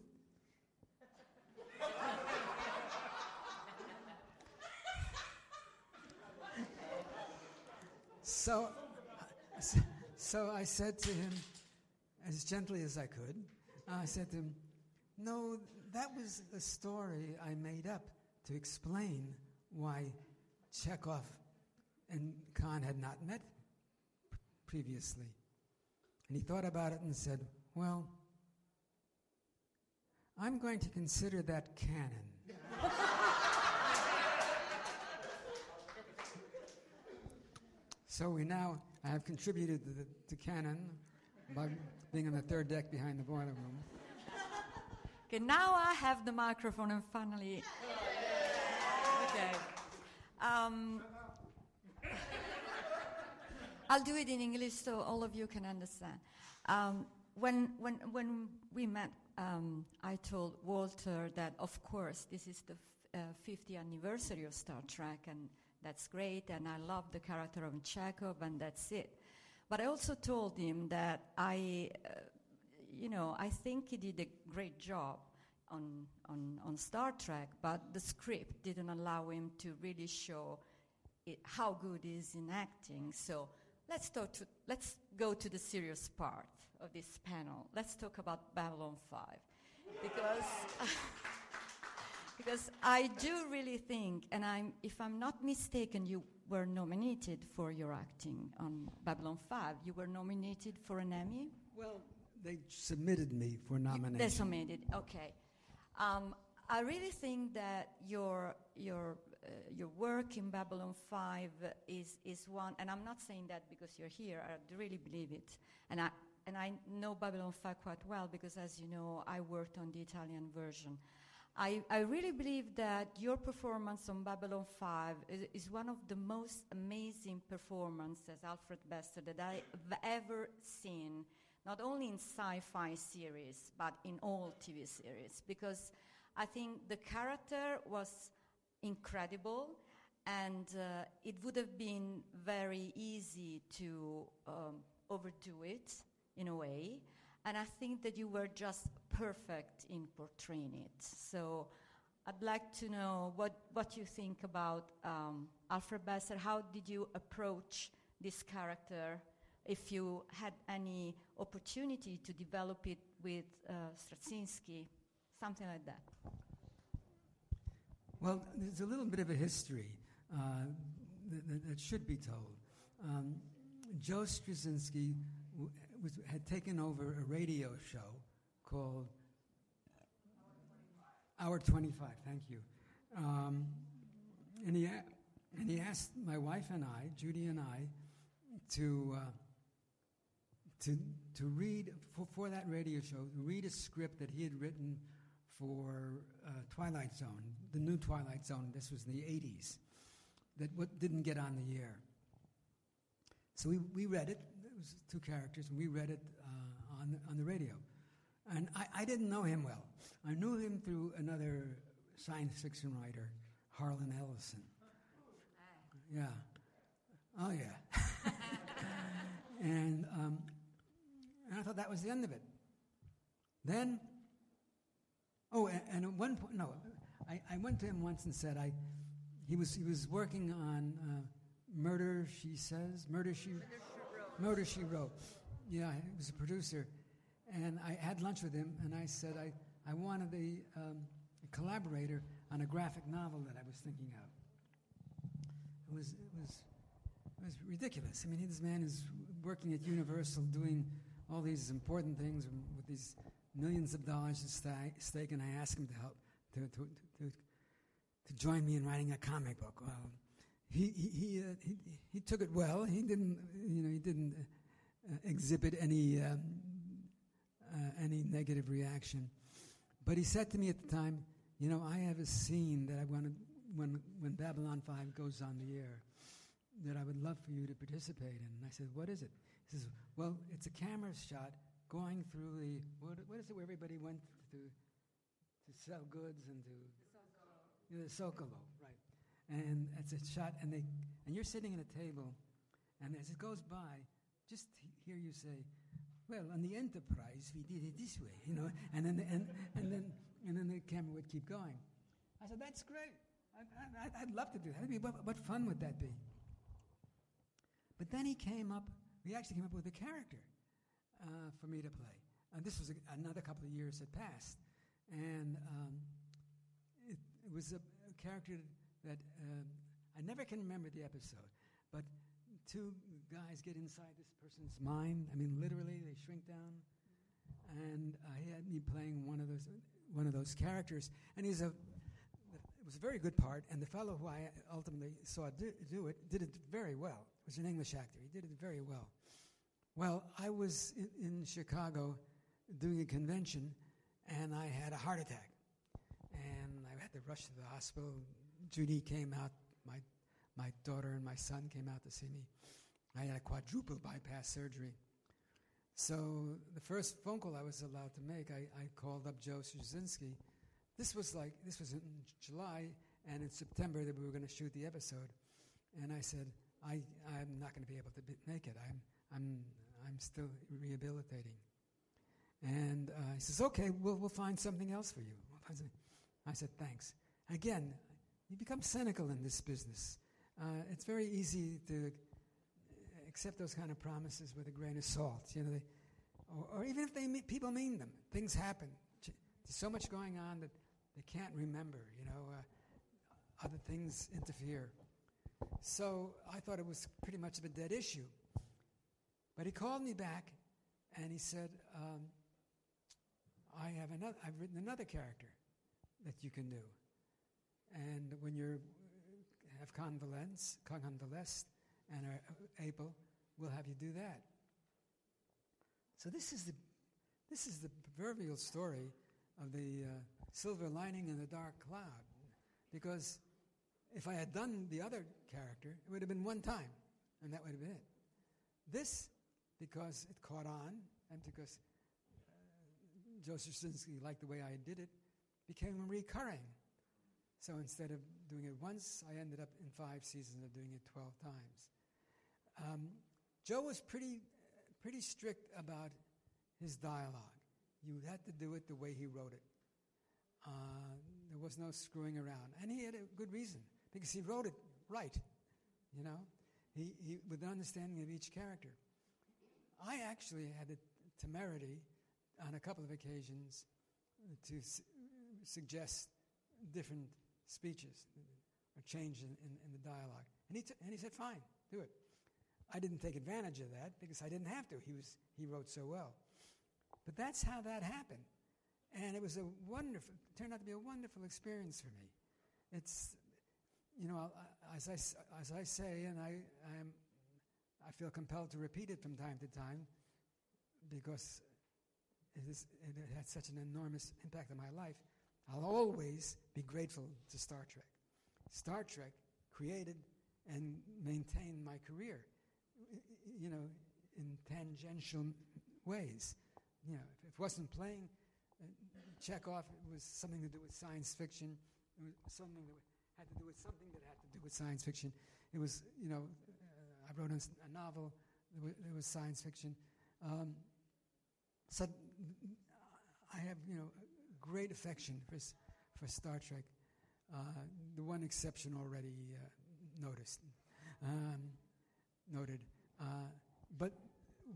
So, so I said to him, as gently as I could, I said to him, No, that was a story I made up to explain why Chekov and Khan had not met previously. And he thought about it and said, Well, I'm going to consider that canon. So we now, I have contributed to, the, to canon by being on the third deck behind the boiler room. Okay, now I have the microphone and finally. Okay. Um, I'll do it in English so all of you can understand. Um, when, when, when we met, um, I told Walter that, of course, this is the uh, 50th anniversary of Star Trek, and that's great, and I love the character of Chekov, and that's it. But I also told him that I, uh, you know, I think he did a great job on, on, on Star Trek, but the script didn't allow him to really show it, how good he is in acting. So let's, talk to, let's go to the serious part of this panel. Let's talk about Babylon 5. Because, because I do really think, and I'm, if I'm not mistaken, you were nominated for your acting on Babylon 5. You were nominated for an Emmy? Well, they submitted me for nomination. They submitted, okay. Um, I really think that your your Uh, your work in Babylon 5 is is one, and I'm not saying that because you're here. I really believe it, and I and I know Babylon 5 quite well because, as you know, I worked on the Italian version. I, I really believe that your performance on Babylon 5 is, is one of the most amazing performances Alfred Bester that I've ever seen, not only in sci-fi series, but in all TV series, because I think the character was incredible, and uh, it would have been very easy to um, overdo it in a way. And I think that you were just perfect in portraying it. So I'd like to know what, what you think about um, Alfred Bester. How did you approach this character? If you had any opportunity to develop it with uh, Straczynski, something like that. Well, there's a little bit of a history uh, that, that, should be told. Um, Joe Straczynski w- was, had taken over a radio show called Hour 25, thank you. Um, and, he a- and he asked my wife and I, Judy and I, to, uh, to, to read, for, for that radio show, read a script that he had written for uh, Twilight Zone, the new Twilight Zone. This was in the 80s, that what didn't get on the air. So we, we read it. It was two characters, and we read it uh, on, the, on the radio. And I, I didn't know him well. I knew him through another science fiction writer, Harlan Ellison. Yeah. Oh, yeah. and, um, and I thought that was the end of it. Then Oh, and, at one point, no, I, I went to him once and said, I, he was he was working on uh, Murder. She says, Murder She, Murder She Wrote. Yeah, he was a producer, and I had lunch with him, and I said I I wanted a, um, a collaborator on a graphic novel that I was thinking of. It was it was it was ridiculous. I mean, this man is working at Universal doing all these important things with these millions of dollars at stake, and I asked him to help to, to, to, to join me in writing a comic book. Well, he he uh, he he took it well. He didn't you know he didn't uh, exhibit any um, uh, any negative reaction. But he said to me at the time, you know, I have a scene that I want to when when Babylon Five goes on the air that I would love for you to participate in. And I said, what is it? He says, well, it's a camera shot going through the what, what is it where everybody went to to sell goods and to the Zocalo, right? And it's a shot, and they and you're sitting at a table, and as it goes by, just he- hear you say, "Well, on the Enterprise, we did it this way," you know, and then and and then and then the camera would keep going. I said, "That's great. I, I'd love to do that. Be, what, what fun would that be?" But then he came up. We actually came up with a character uh, for me to play. And this was a, another couple of years had passed, and um, it, it was a, a character that um I never can remember the episode, but two guys get inside this person's mind. I mean, literally, they shrink down, and uh, he had me playing one of those one of those characters, and he's a. It was a very good part, and the fellow who I ultimately saw do, do it did it very well. Was an English actor. He did it very well. Well, I was in, in Chicago doing a convention, and I had a heart attack, and I had to rush to the hospital. Judy came out. My my daughter and my son came out to see me. I had a quadruple bypass surgery. So the first phone call I was allowed to make, I, I called up Joe Straczynski. This was like this was in July, and in September that we were going to shoot the episode. And I said, I, I'm not going to be able to be, make it. I'm, I'm, I'm still rehabilitating. And uh, he says, okay, we'll, we'll find something else for you. I said, thanks. Again, you become cynical in this business. Uh, it's very easy to accept those kind of promises with a grain of salt. You know, they, or, or even if they people mean them, things happen. There's so much going on that they can't remember. You know, uh, other things interfere. So I thought it was pretty much of a dead issue. But he called me back, and he said, um, "I have another. I've written another character that you can do, and when you're have convalesced, convalesced, and are able, we'll have you do that." So this is the this is the proverbial story of the uh, silver lining in the dark cloud, because if I had done the other character, it would have been one time, and that would have been it. This, because it caught on, and because uh, Joseph liked the way I did it, became recurring. So instead of doing it once, I ended up in five seasons of doing it 12 times. Um, Joe was pretty, pretty strict about his dialogue. You had to do it the way he wrote it. Uh, there was no screwing around. And he had a good reason, because he wrote it right, you know, he, he, with an understanding of each character. I actually had the temerity on a couple of occasions to su- suggest different speeches or change in, in, in the dialogue. And he, t- and he said, fine, do it. I didn't take advantage of that because I didn't have to. He, was, he wrote so well. But that's how that happened. And it was a wonderful, turned out to be a wonderful experience for me. It's, you know, as I, as I say, and I, I, am, I feel compelled to repeat it from time to time because it, is, it had such an enormous impact on my life. I'll always be grateful to Star Trek. Star Trek created and maintained my career, you know, in tangential ways. You know, if it wasn't playing uh, Chekov, it was something to do with science fiction. It was something that had to do with something that had to do with science fiction. It was, you know, I wrote a novel. There was science fiction. Um, so I have, you know, great affection for for Star Trek. Uh, the one exception already uh, noticed, um, noted. Uh, but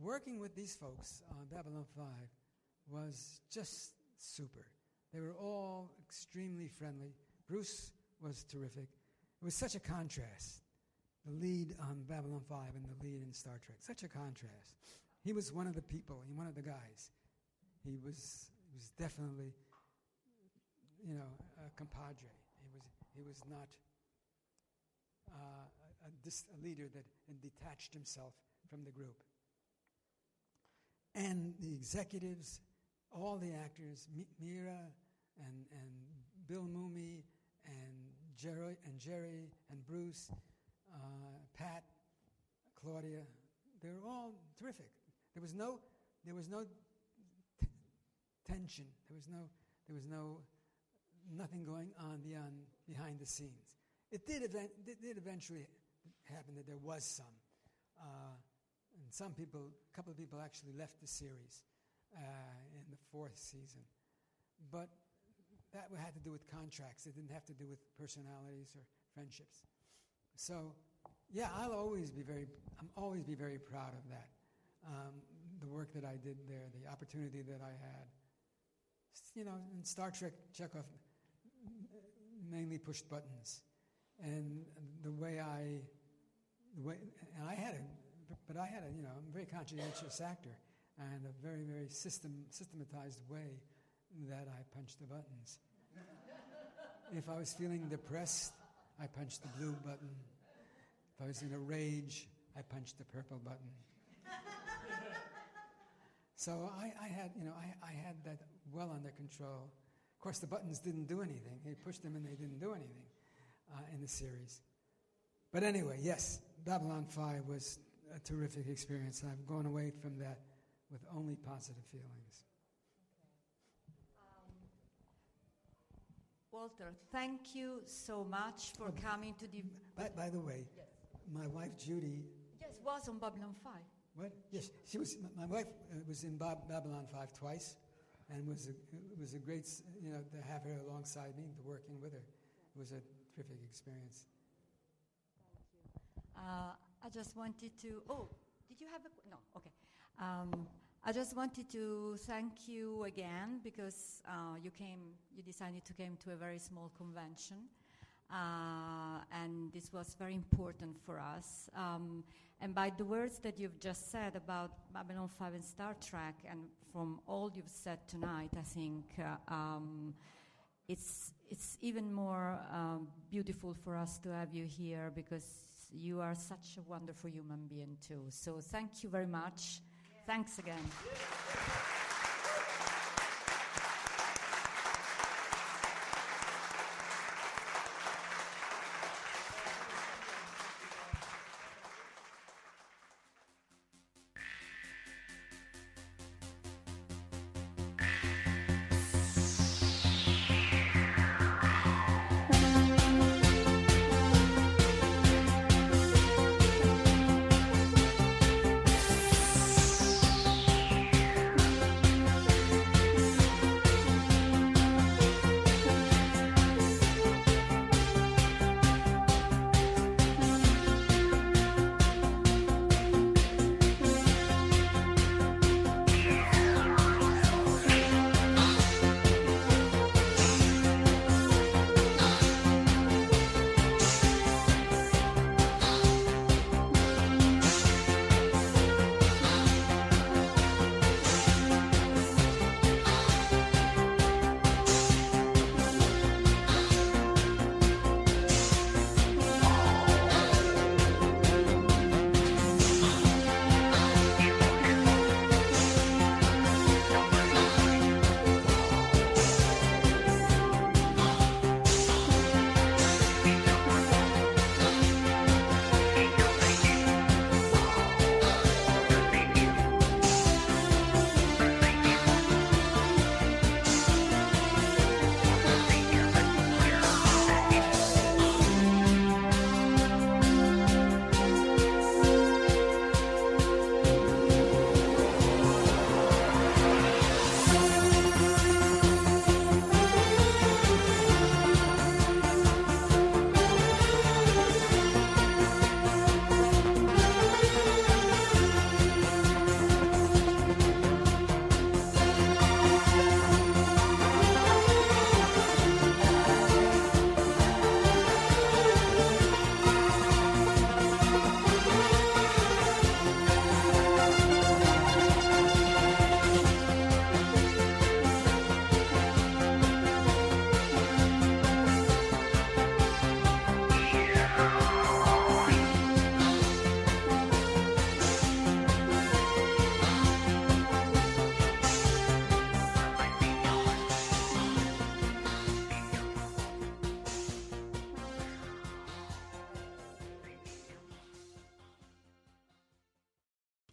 working with these folks on Babylon 5 was just super. They were all extremely friendly. Bruce was terrific. It was such a contrast. The lead on Babylon 5 and the lead in Star Trek. Such a contrast. He was one of the people, he one of the guys. He was, he was definitely, you know, a compadre. He was, he was not uh, a, a leader that detached himself from the group. And the executives, all the actors, Mi- Mira and, and Bill Mumy and Jerry and Jerry and Bruce, uh, Pat, Claudia, they were all terrific. There was no, there was no t- tension. There was no, there was no, nothing going on beyond behind the scenes. It did, event, it did eventually happen that there was some. Uh, and some people, a couple of people actually left the series uh, in the fourth season. But that had to do with contracts. It didn't have to do with personalities or friendships. So, yeah, I'll always be very, I'm always be very proud of that. Um, the work that I did there, the opportunity that I had. You know, in Star Trek, Chekov mainly pushed buttons, and the way I, the way, and I had a, but I had a, you know, I'm a very conscientious actor, and a very, very system, systematized way that I punched the buttons. if I was feeling depressed, I punched the blue button. If I was in a rage, I punched the purple button. so I, I had, you know, I, I had that well under control. Of course, the buttons didn't do anything. He pushed them and they didn't do anything uh, in the series. But anyway, yes, Babylon 5 was a terrific experience. I've gone away from that with only positive feelings. Walter, thank you so much for coming to the. By, by the way, my wife Judy, Yes, was on Babylon 5. what? Yes, she was. My wife uh, was in Bab- Babylon Five twice, and was a, it was a great, you know, to have her alongside me, to working with her. It was a terrific experience. Thank Uh, I just wanted to. Oh, did you have a. No, okay. Um, I just wanted to thank you again because uh, you came, you decided to come to a very small convention. Uh, and this was very important for us. Um, and by the words that you've just said about Babylon 5 and Star Trek, and from all you've said tonight, I think uh, um, it's, it's even more um, beautiful for us to have you here because you are such a wonderful human being, too. So thank you very much. Thanks again. Thank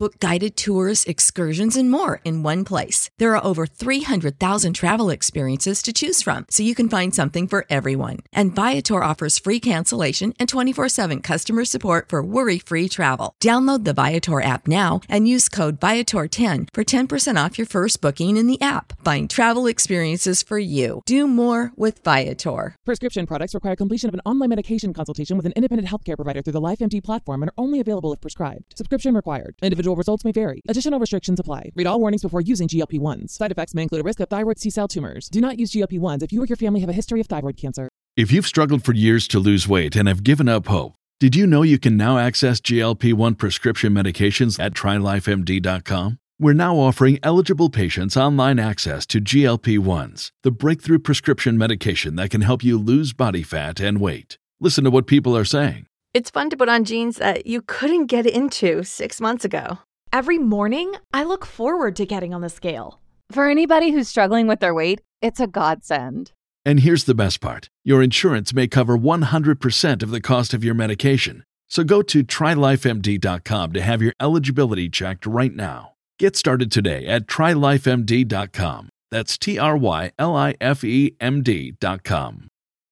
Book guided tours, excursions, and more in one place. There are over 300,000 travel experiences to choose from, so you can find something for everyone. And Viator offers free cancellation and 24 7 customer support for worry free travel. Download the Viator app now and use code Viator10 for 10% off your first booking in the app. Find travel experiences for you. Do more with Viator. Prescription products require completion of an online medication consultation with an independent healthcare provider through the LifeMD platform and are only available if prescribed. Subscription required. Individual results may vary. Additional restrictions apply. Read all warnings before using GLP 1s. Side effects may include a risk of thyroid C cell tumors. Do not use GLP 1s if you or your family have a history of thyroid cancer. If you've struggled for years to lose weight and have given up hope, did you know you can now access GLP 1 prescription medications at trylifemd.com? We're now offering eligible patients online access to GLP 1s, the breakthrough prescription medication that can help you lose body fat and weight. Listen to what people are saying. It's fun to put on jeans that you couldn't get into six months ago. Every morning, I look forward to getting on the scale. For anybody who's struggling with their weight, it's a godsend. And here's the best part your insurance may cover 100% of the cost of your medication. So go to trylifemd.com to have your eligibility checked right now. Get started today at trylifemd.com. That's T R Y L I F E M D.com.